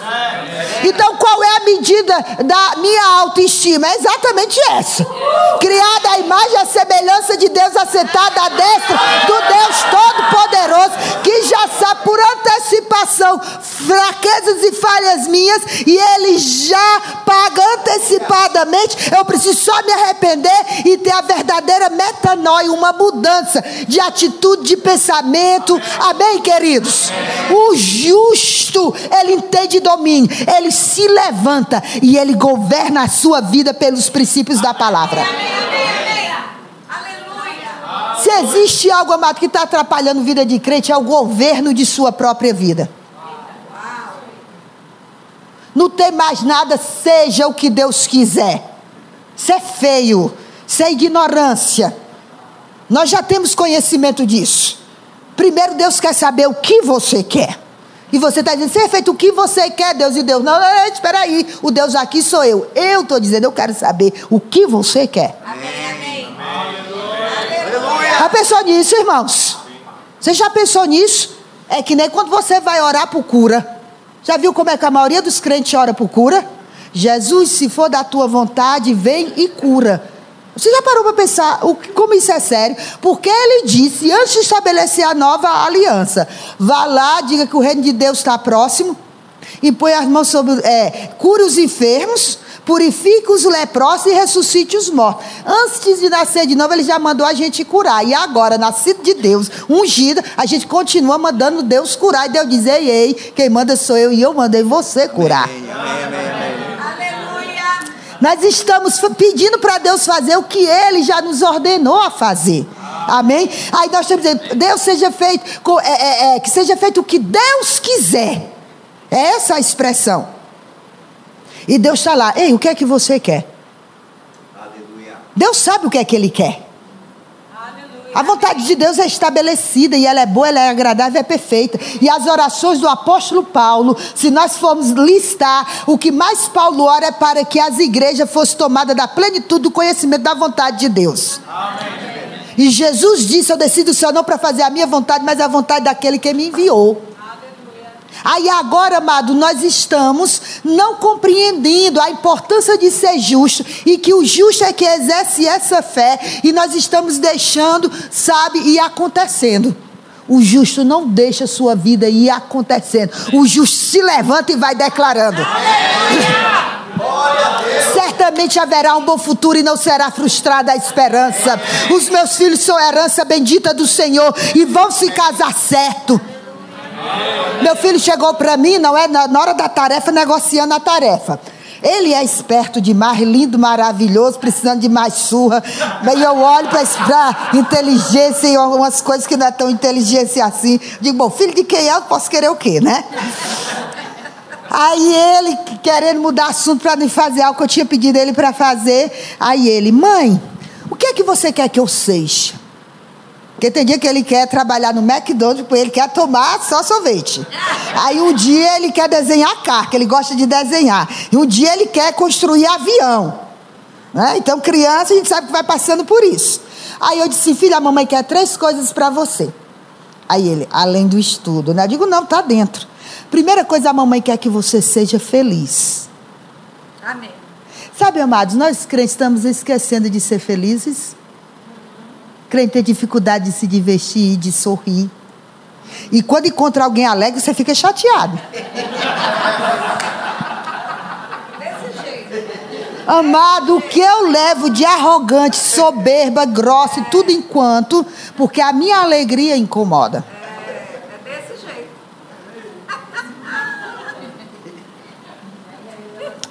Então, qual é a medida da minha autoestima? É exatamente essa: criada a imagem e a semelhança de Deus, assentada à destra do Deus Todo-Poderoso, que já sabe por antecipação fraquezas e falhas minhas, e Ele já paga antecipadamente. Eu preciso só me arrepender e ter a verdadeira metanoia, uma mudança de atitude, de pensamento. Amém, queridos? O justo, ele entende domínio, ele se levanta e ele governa a sua vida pelos princípios da palavra. Se existe algo, amado, que está atrapalhando a vida de crente, é o governo de sua própria vida. Não tem mais nada, seja o que Deus quiser. Isso é feio, isso é ignorância. Nós já temos conhecimento disso. Primeiro, Deus quer saber o que você quer. E você está dizendo, seja feito o que você quer, Deus e Deus. Não, não, não, espera aí. O Deus aqui sou eu. Eu estou dizendo, eu quero saber o que você quer. Amém, amém. Aleluia. Já pensou nisso, irmãos? Você já pensou nisso? É que nem quando você vai orar por cura. Já viu como é que a maioria dos crentes ora por cura? Jesus, se for da tua vontade, vem e cura. Você já parou para pensar o, como isso é sério? Porque ele disse, antes de estabelecer a nova aliança, vá lá, diga que o reino de Deus está próximo, e põe as mãos sobre. É, cure os enfermos, purifique os leprosos e ressuscite os mortos. Antes de nascer de novo, ele já mandou a gente curar. E agora, nascido de Deus, ungido, a gente continua mandando Deus curar. E Deus diz: ei, ei, quem manda sou eu e eu mandei você curar. Amém, amém, amém, amém. Nós estamos pedindo para Deus fazer o que Ele já nos ordenou a fazer. Amém? Aí nós estamos dizendo, Deus seja feito, é, é, é, que seja feito o que Deus quiser. É essa a expressão. E Deus está lá, ei, o que é que você quer? Aleluia. Deus sabe o que é que Ele quer. A vontade de Deus é estabelecida e ela é boa, ela é agradável, é perfeita. E as orações do apóstolo Paulo, se nós formos listar, o que mais Paulo ora é para que as igrejas fossem tomadas da plenitude do conhecimento da vontade de Deus. E Jesus disse: Eu desci do céu não para fazer a minha vontade, mas a vontade daquele que me enviou. Aí agora, amado, nós estamos não compreendendo a importância de ser justo e que o justo é que exerce essa fé e nós estamos deixando, sabe, e acontecendo. O justo não deixa a sua vida ir acontecendo. O justo se levanta e vai declarando. Certamente haverá um bom futuro e não será frustrada a esperança. Os meus filhos são herança bendita do Senhor e vão se casar certo. Meu filho chegou para mim, não é na, hora da tarefa, negociando a tarefa. Ele é esperto demais, lindo, maravilhoso, precisando de mais surra. Aí eu olho para inteligência e algumas coisas que não é tão inteligência assim. Digo, bom, filho de quem é, eu posso querer o quê, né? Aí ele querendo mudar assunto para me fazer algo que eu tinha pedido ele para fazer. Aí ele, mãe, o que é que você quer que eu seja? Porque tem dia que ele quer trabalhar no McDonald's, porque ele quer tomar só sorvete. Aí um dia ele quer desenhar carro, que ele gosta de desenhar. E um dia ele quer construir avião. Né? Então, criança, a gente sabe que vai passando por isso. Aí eu disse, filha, a mamãe quer três coisas para você. Aí ele, além do estudo, né? Eu digo, não, tá dentro. Primeira coisa, a mamãe quer que você seja feliz. Amém. Sabe, amados, nós crentes estamos esquecendo de ser felizes. Crente tem dificuldade de se divertir, de sorrir. E quando encontra alguém alegre, você fica chateado. Desse jeito. Amado, o que eu levo de arrogante, soberba, grossa e tudo enquanto, porque a minha alegria incomoda. É desse jeito.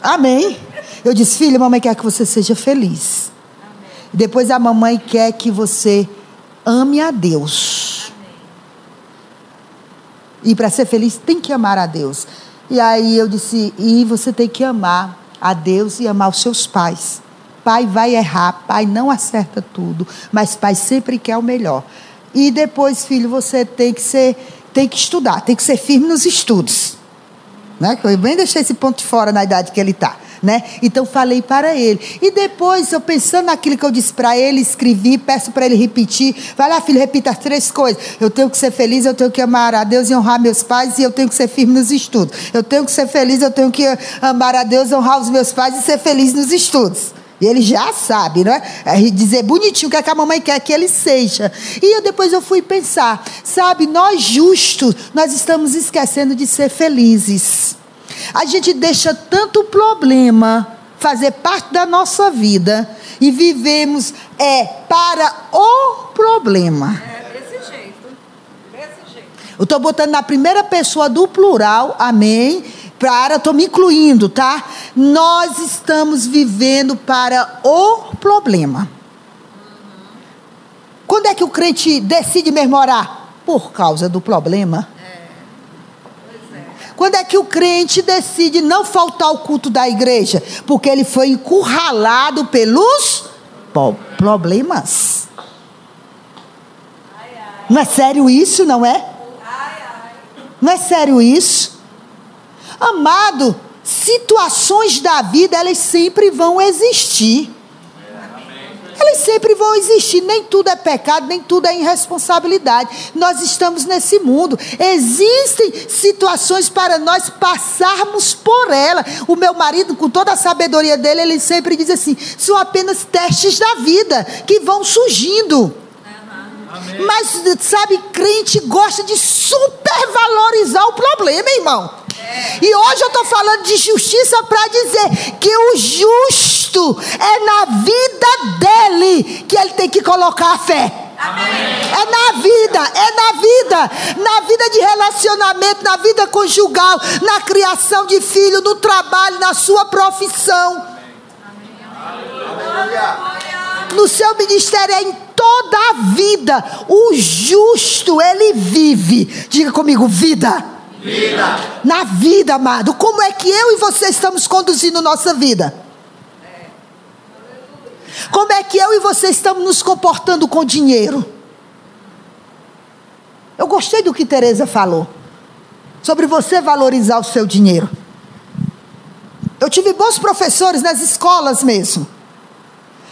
Amém. Eu disse, filha, mamãe quer que você seja feliz. Depois a mamãe quer que você ame a Deus. E para ser feliz tem que amar a Deus. E aí eu disse, e você tem que amar a Deus e amar os seus pais. Pai vai errar, pai não acerta tudo, mas pai sempre quer o melhor. E depois, filho, você tem que ser, tem que estudar, tem que ser firme nos estudos. Né? Eu bem deixei esse ponto de fora na idade que ele está. Né? Então falei para ele. E depois, eu pensando naquilo que eu disse para ele, escrevi, peço para ele repetir. Vai lá, filho, repita as três coisas. Eu tenho que ser feliz, eu tenho que amar a Deus e honrar meus pais, e eu tenho que ser firme nos estudos. Eu tenho que ser feliz, eu tenho que amar a Deus, honrar os meus pais e ser feliz nos estudos. E ele já sabe, não é? é dizer bonitinho o que, é que a mamãe quer que ele seja. E eu, depois eu fui pensar, sabe, nós justos, nós estamos esquecendo de ser felizes. A gente deixa tanto problema fazer parte da nossa vida e vivemos é para o problema. É desse jeito. Desse jeito. Eu estou botando na primeira pessoa do plural, amém? Para, estou me incluindo, tá? Nós estamos vivendo para o problema. Quando é que o crente decide mesmo orar? Por causa do problema. Quando é que o crente decide não faltar ao culto da igreja? Porque ele foi encurralado pelos problemas. Não é sério isso, não é? Não é sério isso? Amado, situações da vida, elas sempre vão existir. Elas sempre vão existir. Nem tudo é pecado, nem tudo é irresponsabilidade. Nós estamos nesse mundo. Existem situações para nós passarmos por ela. O meu marido, com toda a sabedoria dele, ele sempre diz assim: são apenas testes da vida que vão surgindo. Mas, sabe, crente gosta de supervalorizar o problema, irmão. E hoje eu estou falando de justiça para dizer que o justo é na vida dele que ele tem que colocar a fé. É na vida, é na vida, na vida de relacionamento, na vida conjugal, na criação de filho, no trabalho, na sua profissão, no seu ministério, é em toda a vida. O justo, ele vive. Diga comigo, vida. Na vida, amado. Como é que eu e você estamos conduzindo nossa vida? Como é que eu e você estamos nos comportando com dinheiro? Eu gostei do que Teresa falou sobre você valorizar o seu dinheiro. Eu tive bons professores nas escolas mesmo.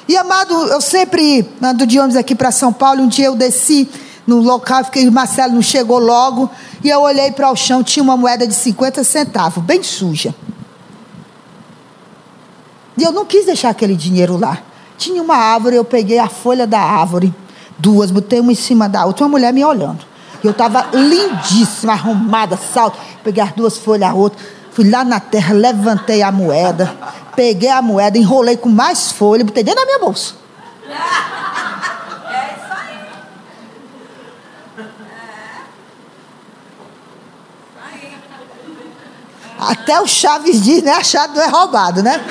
E amado, eu sempre ando de ônibus aqui para São Paulo. Um dia eu desci no local, fiquei, Marcelo não chegou logo. E eu olhei para o chão, tinha uma moeda de 50 centavos, bem suja. E eu não quis deixar aquele dinheiro lá. Tinha uma árvore, eu peguei a folha da árvore, duas, botei uma em cima da outra, uma mulher me olhando. Eu estava lindíssima, arrumada, salto. Peguei as duas folhas, a outra. Fui lá na terra, levantei a moeda, peguei a moeda, enrolei com mais folha, botei dentro da minha bolsa. É isso aí. Até o Chaves diz, né? Achado não é roubado, né?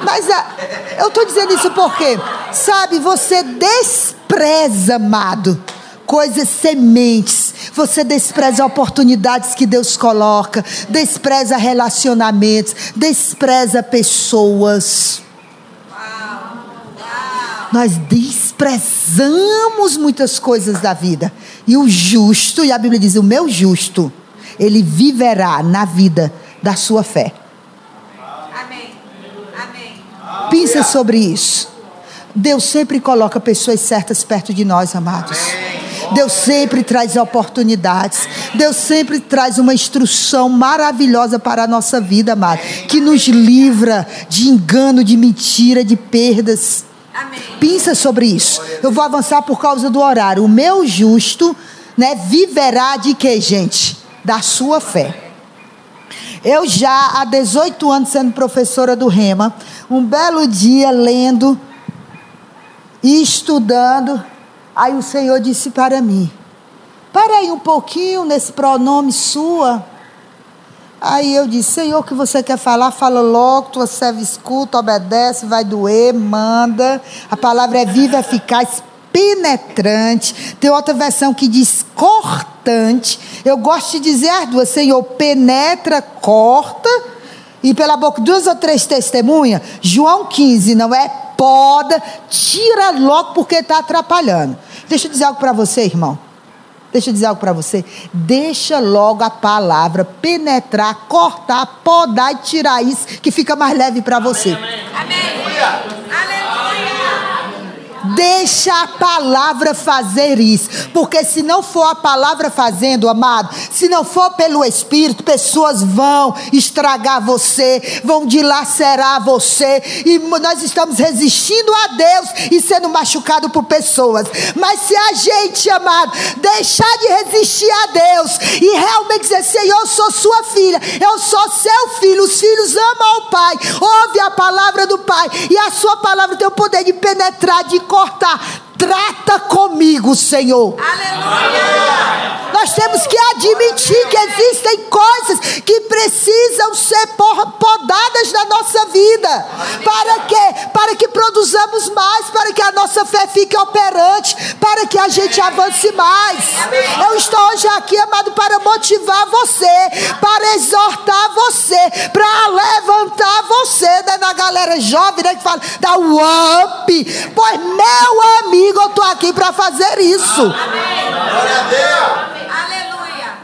Mas ah, eu estou dizendo isso porque, sabe, você despreza, amado, coisas sementes. Você despreza oportunidades que Deus coloca, despreza relacionamentos, despreza pessoas. Nós desprezamos muitas coisas da vida. E o justo, e a Bíblia diz: o meu justo, ele viverá na vida da sua fé. Amém. Amém. Pensa sobre isso. Deus sempre coloca pessoas certas perto de nós, amados. Deus sempre traz oportunidades. Deus sempre traz uma instrução maravilhosa para a nossa vida, amado. Que nos livra de engano, de mentira, de perdas. Amém. Pensa sobre isso. Eu vou avançar por causa do horário. O meu justo, né, viverá de que, gente? Da sua fé. Eu já há 18 anos sendo professora do Rema, um belo dia lendo e estudando, aí o Senhor disse para mim: "Para aí um pouquinho nesse pronome sua". Aí eu disse: Senhor, o que você quer falar? Fala logo, tua serva escuta, obedece, vai doer, manda. A palavra é viva, eficaz, penetrante. Tem outra versão que diz cortante. Eu gosto de dizer as duas: Senhor, penetra, corta. E pela boca duas ou três testemunhas, João 15, não é? Poda, tira logo porque está atrapalhando. Deixa eu dizer algo para você, irmão. Deixa eu dizer algo para você. Deixa logo a palavra penetrar, cortar, podar e tirar isso que fica mais leve para você. Amém. Aleluia. Deixa a palavra fazer isso. Porque se não for a palavra fazendo, amado, se não for pelo Espírito, pessoas vão estragar você, vão dilacerar você. E nós estamos resistindo a Deus e sendo machucado por pessoas. Mas se a gente, amado, deixar de resistir a Deus e realmente dizer: Senhor, eu sou sua filha, eu sou seu filho, os filhos amam ao Pai, ouve a palavra do Pai, e a sua palavra tem o poder de penetrar, de cortar. Trata comigo, Senhor. Aleluia. Nós temos que admitir que existem coisas que precisam ser podadas na nossa vida. Para quê? Para que produzamos mais, para que a nossa fé fique operante, para que a gente avance mais. Eu estou hoje aqui, amado, para motivar você, para exortar você, para levantar você, né, na galera jovem, né, que fala, dá o up. Pois, meu amigo, eu estou aqui para fazer isso. Amém. Glória a Deus. Aleluia.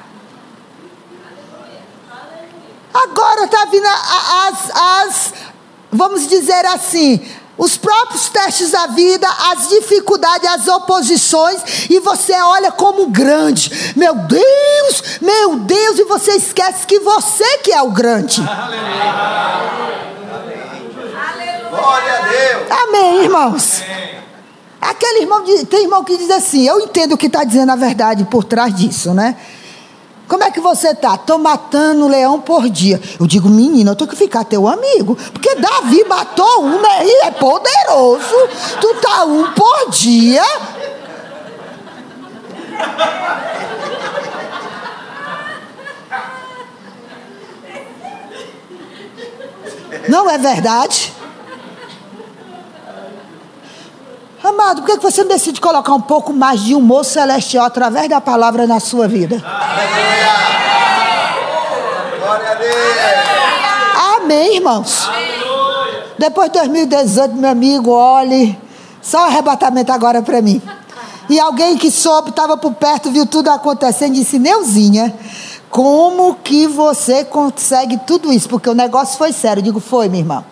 Agora está vindo as, as, vamos dizer assim, os próprios testes da vida, as dificuldades, as oposições, e você olha como grande. Meu Deus, meu Deus, e você esquece que você que é o grande. Aleluia. Glória a Deus. Amém, irmãos. Aquele irmão, tem irmão que diz assim: Eu entendo o que está dizendo a verdade por trás disso, né? Como é que você está? Estou matando um leão por dia. Eu digo, menina, eu tenho que ficar teu amigo. Porque Davi matou um, né? E é poderoso. Tu tá um por dia. Não é verdade? Amado, por que você não decide colocar um pouco mais de humor celestial através da palavra na sua vida? Amém, irmãos. Depois de 2018, meu amigo, olhe, só um arrebatamento agora para mim. E alguém que soube, estava por perto, viu tudo acontecendo, disse: Neuzinha, como que você consegue tudo isso? Porque o negócio foi sério. Eu digo: Foi, minha irmã.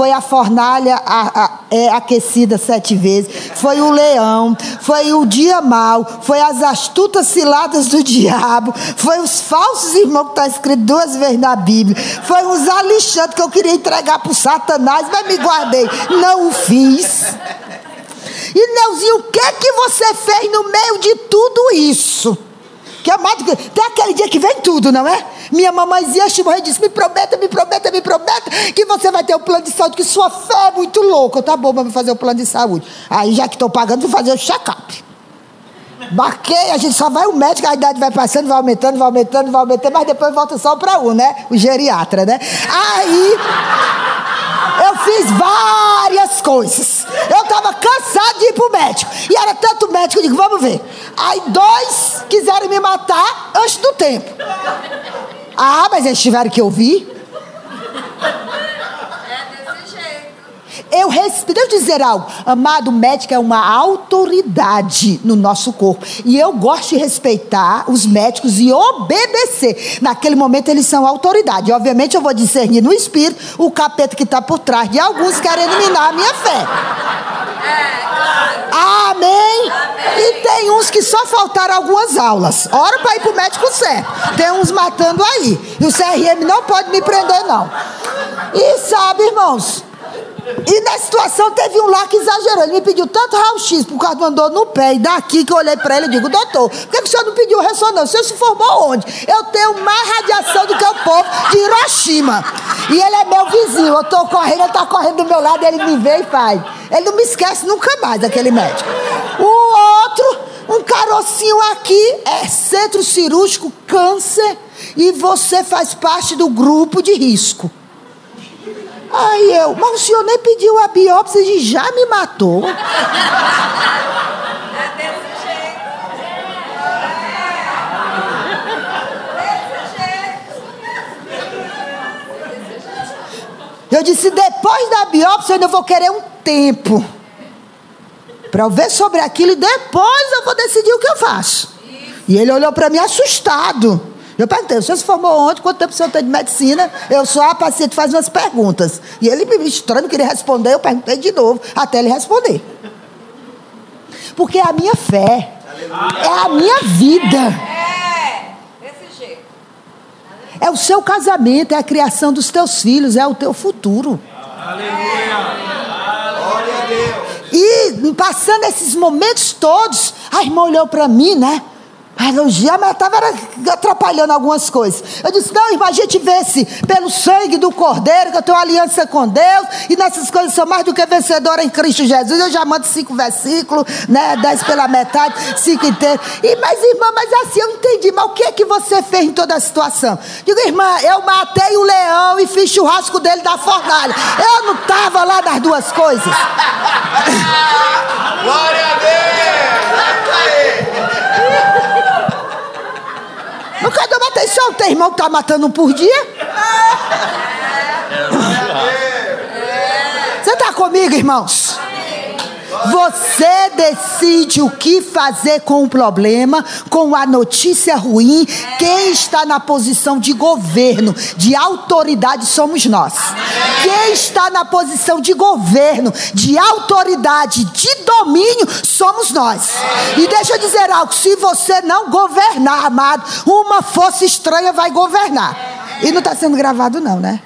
Foi a fornalha a, a, é, aquecida sete vezes. Foi o leão. Foi o dia mau. Foi as astutas ciladas do *laughs* diabo. Foi os falsos irmãos que está escrito duas vezes na Bíblia. Foi os alixantes que eu queria entregar para o Satanás, mas me guardei. Não o fiz. E Neuzinho, o que é que você fez no meio de tudo isso? Que amado, tem aquele dia que vem tudo, não é? Minha mamãezinha chegou e disse: Me prometa, me prometa, me prometa que você vai ter um plano de saúde, que sua fé é muito louca. Tá bom, vamos fazer o um plano de saúde. Aí, já que estou pagando, vou fazer o check-up. Marquei, a gente só vai o médico, a idade vai passando, vai aumentando, vai aumentando, vai aumentando, mas depois volta só para um, né? O geriatra, né? Aí fiz várias coisas. Eu estava cansado de ir para o médico. E era tanto médico, eu digo, vamos ver. Aí dois quiseram me matar antes do tempo. Ah, mas eles tiveram que ouvir. Eu respeito. Deixa eu dizer algo. Amado, médico é uma autoridade no nosso corpo. E eu gosto de respeitar os médicos e obedecer. Naquele momento eles são autoridade. E, obviamente eu vou discernir no espírito o capeta que está por trás de alguns querendo minar a minha fé. Amém. E tem uns que só faltaram algumas aulas. Hora para ir para o médico certo. Tem uns matando aí. E o CRM não pode me prender, não. E sabe, irmãos, e na situação teve um lá que exagerou. Ele me pediu tanto raio-x por causa do andor no pé. E daqui que eu olhei para ele e digo, doutor, por que, que o senhor não pediu ressonância? O senhor se formou onde? Eu tenho mais radiação do que o povo de Hiroshima. E ele é meu vizinho. Eu estou correndo, ele está correndo do meu lado, ele me vê e faz. Ele não me esquece nunca mais, aquele médico. O outro, um carocinho aqui, é centro cirúrgico, câncer. E você faz parte do grupo de risco. Aí eu, mas o senhor nem pediu a biópsia e já me matou. Eu disse, depois da biópsia eu ainda vou querer um tempo. Para eu ver sobre aquilo e depois eu vou decidir o que eu faço. E ele olhou para mim assustado. Eu perguntei, o senhor se formou ontem, quanto tempo o senhor tem de medicina? Eu sou a paciente faz umas perguntas. E ele me estranho, queria responder, eu perguntei de novo, até ele responder. Porque é a minha fé, é a minha vida. É, desse jeito. É o seu casamento, é a criação dos teus filhos, é o teu futuro. Aleluia. Glória a Deus. E passando esses momentos todos, a irmã olhou para mim, né? Elogiar, mas estava atrapalhando algumas coisas. Eu disse: não, irmã, a gente vê-se pelo sangue do Cordeiro, que eu tenho aliança com Deus, e nessas coisas sou mais do que vencedora em Cristo Jesus. Eu já mando cinco versículos, né? Dez pela metade, cinco inteiros. E, mas, irmã, mas assim, eu entendi, mas o que é que você fez em toda a situação? Digo, irmã, eu matei o leão e fiz churrasco dele da fornalha. Eu não estava lá das duas coisas. *laughs* Glória a Deus! Nunca deu atenção, tem irmão que está matando um por dia? Você está comigo, irmãos? Você decide o que fazer com o problema, com a notícia ruim. Quem está na posição de governo, de autoridade, somos nós. Quem está na posição de governo, de autoridade, de domínio, somos nós. E deixa eu dizer algo: se você não governar, amado, uma força estranha vai governar. E não está sendo gravado, não, né?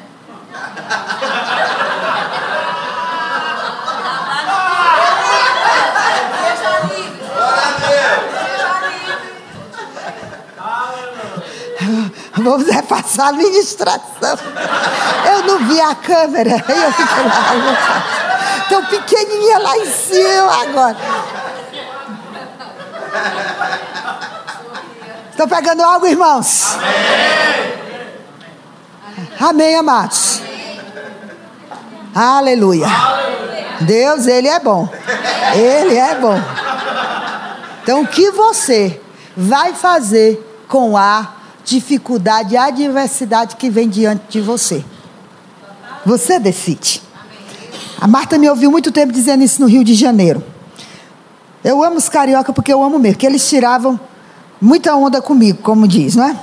Vamos repassar a administração. Eu não vi a câmera. Eu fiquei lá. Tão pequenininha lá em cima agora. Estão pegando algo, irmãos? Amém, Amém amados. Aleluia. Deus, Ele é bom. Ele é bom. Então, o que você vai fazer com a dificuldade, a adversidade que vem diante de você. Você decide. A Marta me ouviu muito tempo dizendo isso no Rio de Janeiro. Eu amo os carioca porque eu amo mesmo, porque eles tiravam muita onda comigo, como diz, não é?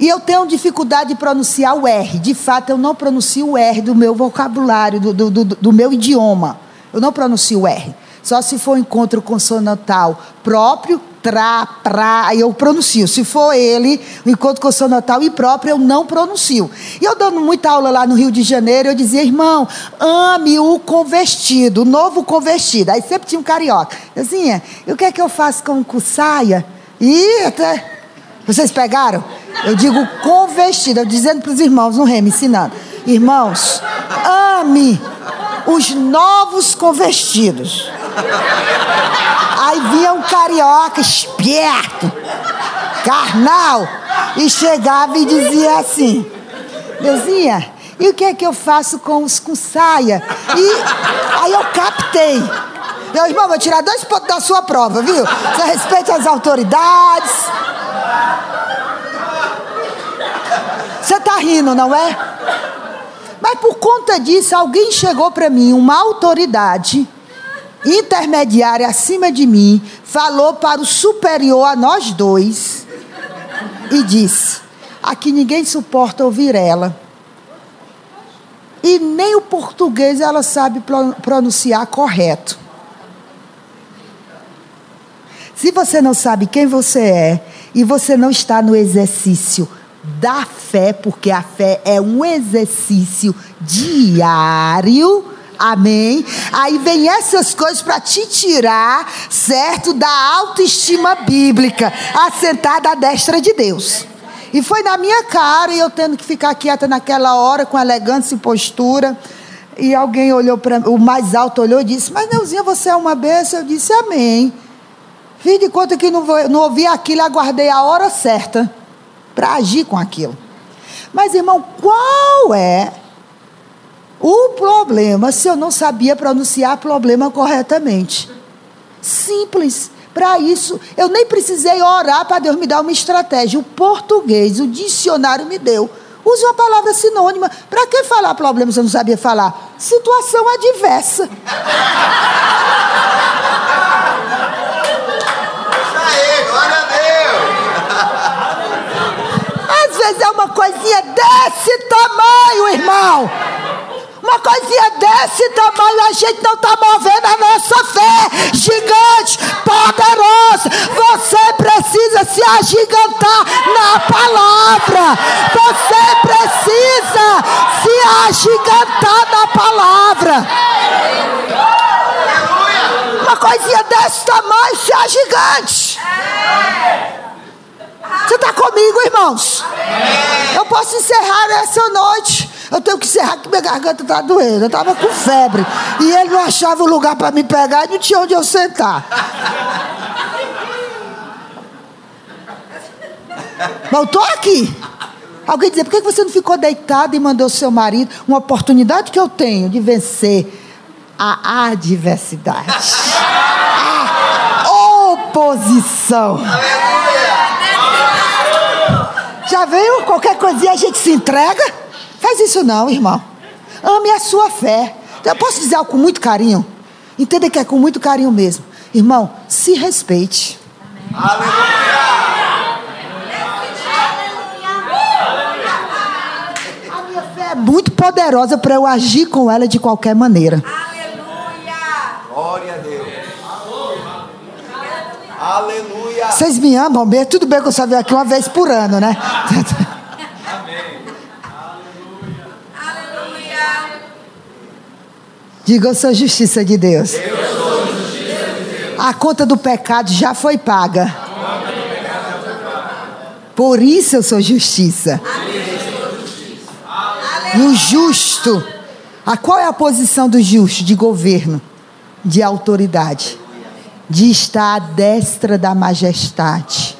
E eu tenho dificuldade de pronunciar o R. De fato, eu não pronuncio o R do meu vocabulário, do, do, do, do meu idioma. Eu não pronuncio o R. Só se for encontro consonantal próprio tra, pra, eu pronuncio. Se for ele, o encontro consonantal impróprio, eu não pronuncio. E eu dando muita aula lá no Rio de Janeiro, eu dizia, irmão, ame o convertido, o novo convertido. Aí sempre tinha um carioca. Dizia, e o que é que eu faço com o saia? E até. Vocês pegaram? Eu digo convertido, eu dizendo para os irmãos no remo, ensinando. Irmãos, ame os novos convertidos. Aí vinha um carioca esperto, carnal, e chegava e dizia assim: Deusinha, e o que é que eu faço com os com saia? E aí eu captei. Meu irmão, vou tirar dois pontos da sua prova, viu? Você respeite as autoridades. Você tá rindo, não é? Mas por conta disso, alguém chegou para mim, uma autoridade, intermediária acima de mim, falou para o superior a nós dois e disse: Aqui ninguém suporta ouvir ela. E nem o português ela sabe pronunciar correto. Se você não sabe quem você é e você não está no exercício da fé, porque a fé é um exercício diário, Amém? Aí vem essas coisas para te tirar, certo, da autoestima bíblica, assentada à destra de Deus. E foi na minha cara, e eu tendo que ficar quieta naquela hora, com elegância e postura. E alguém olhou para o mais alto olhou e disse: Mas Neuzinha, você é uma benção. Eu disse: Amém. Fiz de conta que não, não ouvi aquilo, aguardei a hora certa para agir com aquilo. Mas, irmão, qual é o problema se eu não sabia pronunciar problema corretamente? Simples. Para isso, eu nem precisei orar para Deus me dar uma estratégia. O português, o dicionário me deu. Use uma palavra sinônima. Para que falar problema se eu não sabia falar? Situação adversa. Aí, glória a Deus. Às é uma coisinha desse tamanho, irmão uma coisinha desse tamanho, a gente não está movendo a nossa fé. Gigante, poderoso. Você precisa se agigantar na palavra. Você precisa se agigantar na palavra. Uma coisinha desse tamanho, se agigante. Você está comigo, irmãos? Eu posso encerrar essa noite. Eu tenho que encerrar que minha garganta está doendo. Eu estava com febre. E ele não achava o lugar para me pegar e não tinha onde eu sentar. Mas eu estou aqui. Alguém dizer, por que você não ficou deitado e mandou seu marido? Uma oportunidade que eu tenho de vencer a adversidade. A oposição. Já veio? Qualquer coisinha a gente se entrega? Faz isso não, irmão. Ame a sua fé. Eu posso dizer algo com muito carinho? Entenda que é com muito carinho mesmo. Irmão, se respeite. Aleluia! A minha fé é muito poderosa para eu agir com ela de qualquer maneira. Aleluia. Glória a Deus. Aleluia. Vocês me amam mesmo? Tudo bem que eu só venho aqui uma vez por ano, né? Aleluia. *laughs* Diga, eu sou justiça de Deus. A conta do pecado já foi paga. Por isso eu sou justiça. E o justo, a qual é a posição do justo? De governo, de autoridade, de estar à destra da majestade.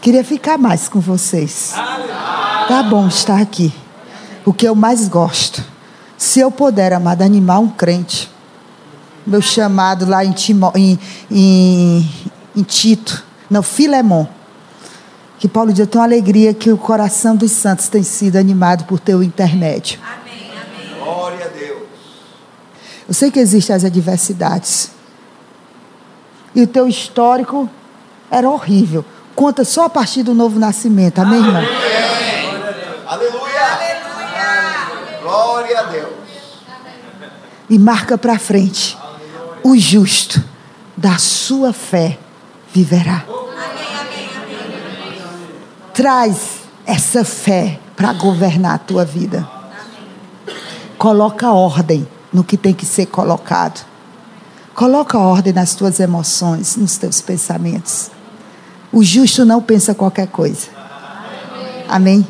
Queria ficar mais com vocês. Tá bom estar aqui. O que eu mais gosto. Se eu puder, amado, animar um crente. Meu chamado lá em, Timó, em, em, em Tito, não, Filemon. Que Paulo diz, eu tenho alegria que o coração dos santos tem sido animado por teu intermédio. Amém. Eu sei que existem as adversidades. E o teu histórico era horrível. Conta só a partir do novo nascimento. Amém, irmão? Aleluia. Glória a Deus. E marca para frente. O justo da sua fé viverá. Traz essa fé para governar a tua vida. Coloca ordem no que tem que ser colocado. Coloca ordem nas tuas emoções, nos teus pensamentos. O justo não pensa qualquer coisa. Amém?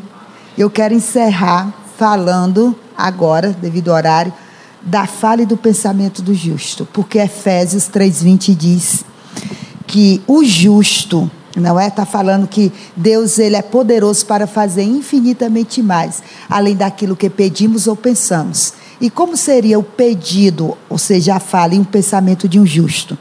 Eu quero encerrar falando agora, devido ao horário, da fala e do pensamento do justo, porque Efésios 3:20 diz que o justo, não é? Está falando que Deus ele é poderoso para fazer infinitamente mais, além daquilo que pedimos ou pensamos. E como seria o pedido, ou seja, a fala e um pensamento de um justo?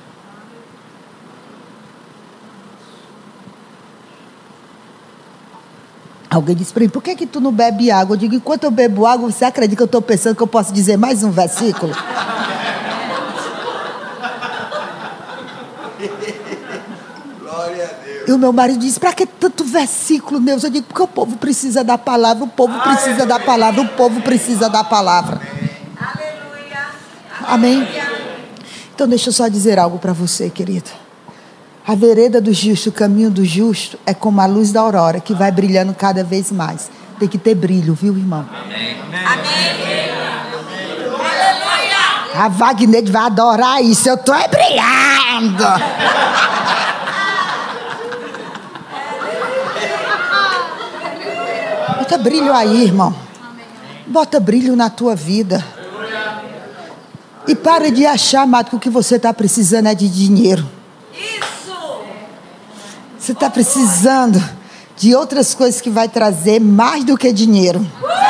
Alguém disse para mim, por que, que tu não bebe água? Eu digo, enquanto eu bebo água, você acredita que eu estou pensando que eu posso dizer mais um versículo? *laughs* E o meu marido disse, para que tanto versículo, Deus? Eu digo, porque o povo precisa da palavra, o povo precisa da palavra, o povo precisa da palavra. Amém? Então deixa eu só dizer algo para você, querido. A vereda do justo, o caminho do justo, é como a luz da aurora, que vai brilhando cada vez mais. Tem que ter brilho, viu, irmão? Amém. Aleluia. A Wagner vai adorar isso. Eu estou é brilhando. Bota brilho aí, irmão. Bota brilho na tua vida. E para de achar, amado, que o que você está precisando é de dinheiro. Isso. Você está precisando de outras coisas que vai trazer mais do que dinheiro. Glória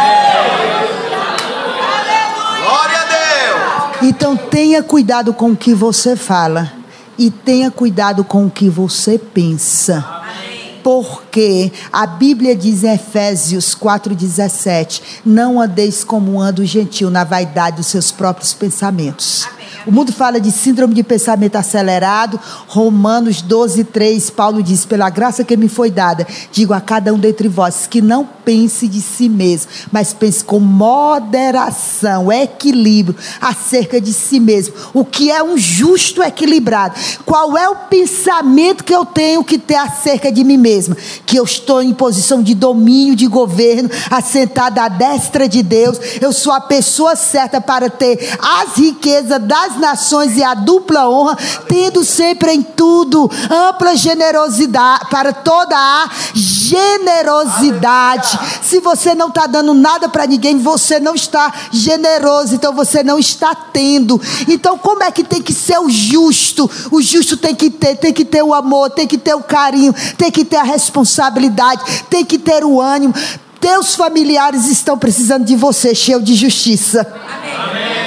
a Deus. Então tenha cuidado com o que você fala e tenha cuidado com o que você pensa. Porque a Bíblia diz em Efésios 4,17: Não andeis como anda o gentil na vaidade dos seus próprios pensamentos. O mundo fala de síndrome de pensamento acelerado. Romanos 12, 3, Paulo diz: Pela graça que me foi dada, digo a cada um dentre vós que não pense de si mesmo, mas pense com moderação, equilíbrio acerca de si mesmo. O que é um justo equilibrado? Qual é o pensamento que eu tenho que ter acerca de mim mesma? Que eu estou em posição de domínio, de governo, assentada à destra de Deus. Eu sou a pessoa certa para ter as riquezas das nações e a dupla honra, tendo sempre em tudo ampla generosidade, para toda a generosidade. Se você não está dando nada para ninguém, você não está generoso, então você não está tendo. Então, como é que tem que ser o justo? O justo tem que ter, tem que ter o amor, tem que ter o carinho, tem que ter a responsabilidade, tem que ter o ânimo. Teus familiares estão precisando de você, cheio de justiça. Amém. Amém.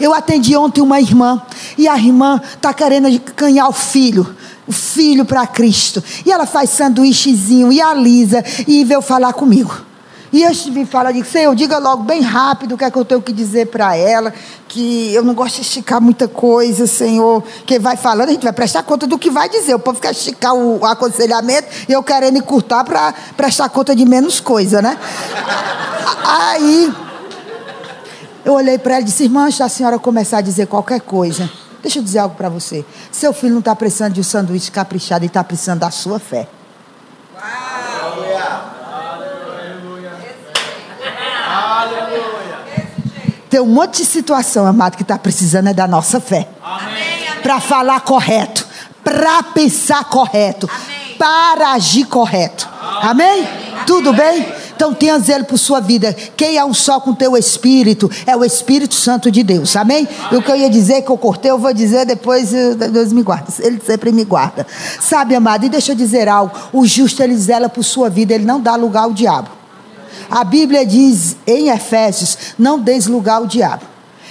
Eu atendi ontem uma irmã e a irmã está querendo ganhar o filho o filho para Cristo. E ela faz sanduíchezinho e alisa e veio falar comigo. E eu vim falar, disse, Senhor, diga logo bem rápido o que é que eu tenho que dizer para ela, que eu não gosto de esticar muita coisa, Senhor. Que vai falando, a gente vai prestar conta do que vai dizer. O povo quer esticar o aconselhamento e eu querendo encurtar para prestar conta de menos coisa, né? *laughs* Aí, eu olhei para ela e disse, irmã, antes da senhora começar a dizer qualquer coisa, deixa eu dizer algo para você. Seu filho não está precisando de um sanduíche caprichado, ele está precisando da sua fé. Tem um monte de situação, amado, que está precisando é da nossa fé. Para falar correto, para pensar correto, Amém. para agir correto. Amém? Amém? Tudo bem? Então tenha zelo por sua vida. Quem é um só com teu espírito é o Espírito Santo de Deus. Amém? Amém? O que eu ia dizer que eu cortei, eu vou dizer depois, eh, Deus me guarda. Ele sempre me guarda. Sabe, amado, e deixa eu dizer algo. O justo ele zela por sua vida, ele não dá lugar ao diabo. A Bíblia diz em Efésios: não deis lugar ao diabo.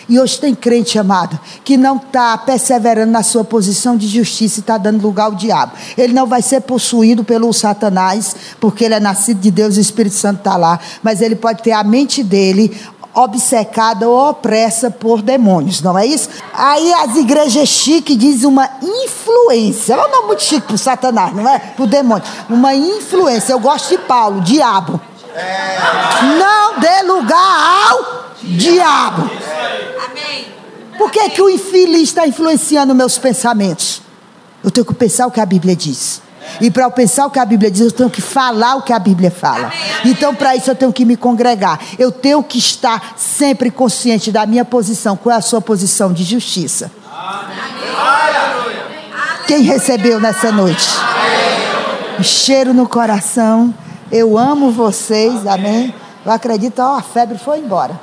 E hoje tem crente amado que não está perseverando na sua posição de justiça e está dando lugar ao diabo. Ele não vai ser possuído pelo Satanás, porque ele é nascido de Deus e o Espírito Santo está lá. Mas ele pode ter a mente dele obcecada ou opressa por demônios, não é isso? Aí as igrejas chiques dizem uma influência. É um nome muito chique para o Satanás, não é? Para o demônio. Uma influência. Eu gosto de Paulo, diabo. Não dê lugar ao diabo. Por que, que o infeliz está influenciando meus pensamentos? Eu tenho que pensar o que a Bíblia diz. E para eu pensar o que a Bíblia diz, eu tenho que falar o que a Bíblia fala. Então, para isso, eu tenho que me congregar. Eu tenho que estar sempre consciente da minha posição. Qual é a sua posição de justiça? Quem recebeu nessa noite? Cheiro no coração. Eu amo vocês, amém? Eu acredito, ó, a febre foi embora.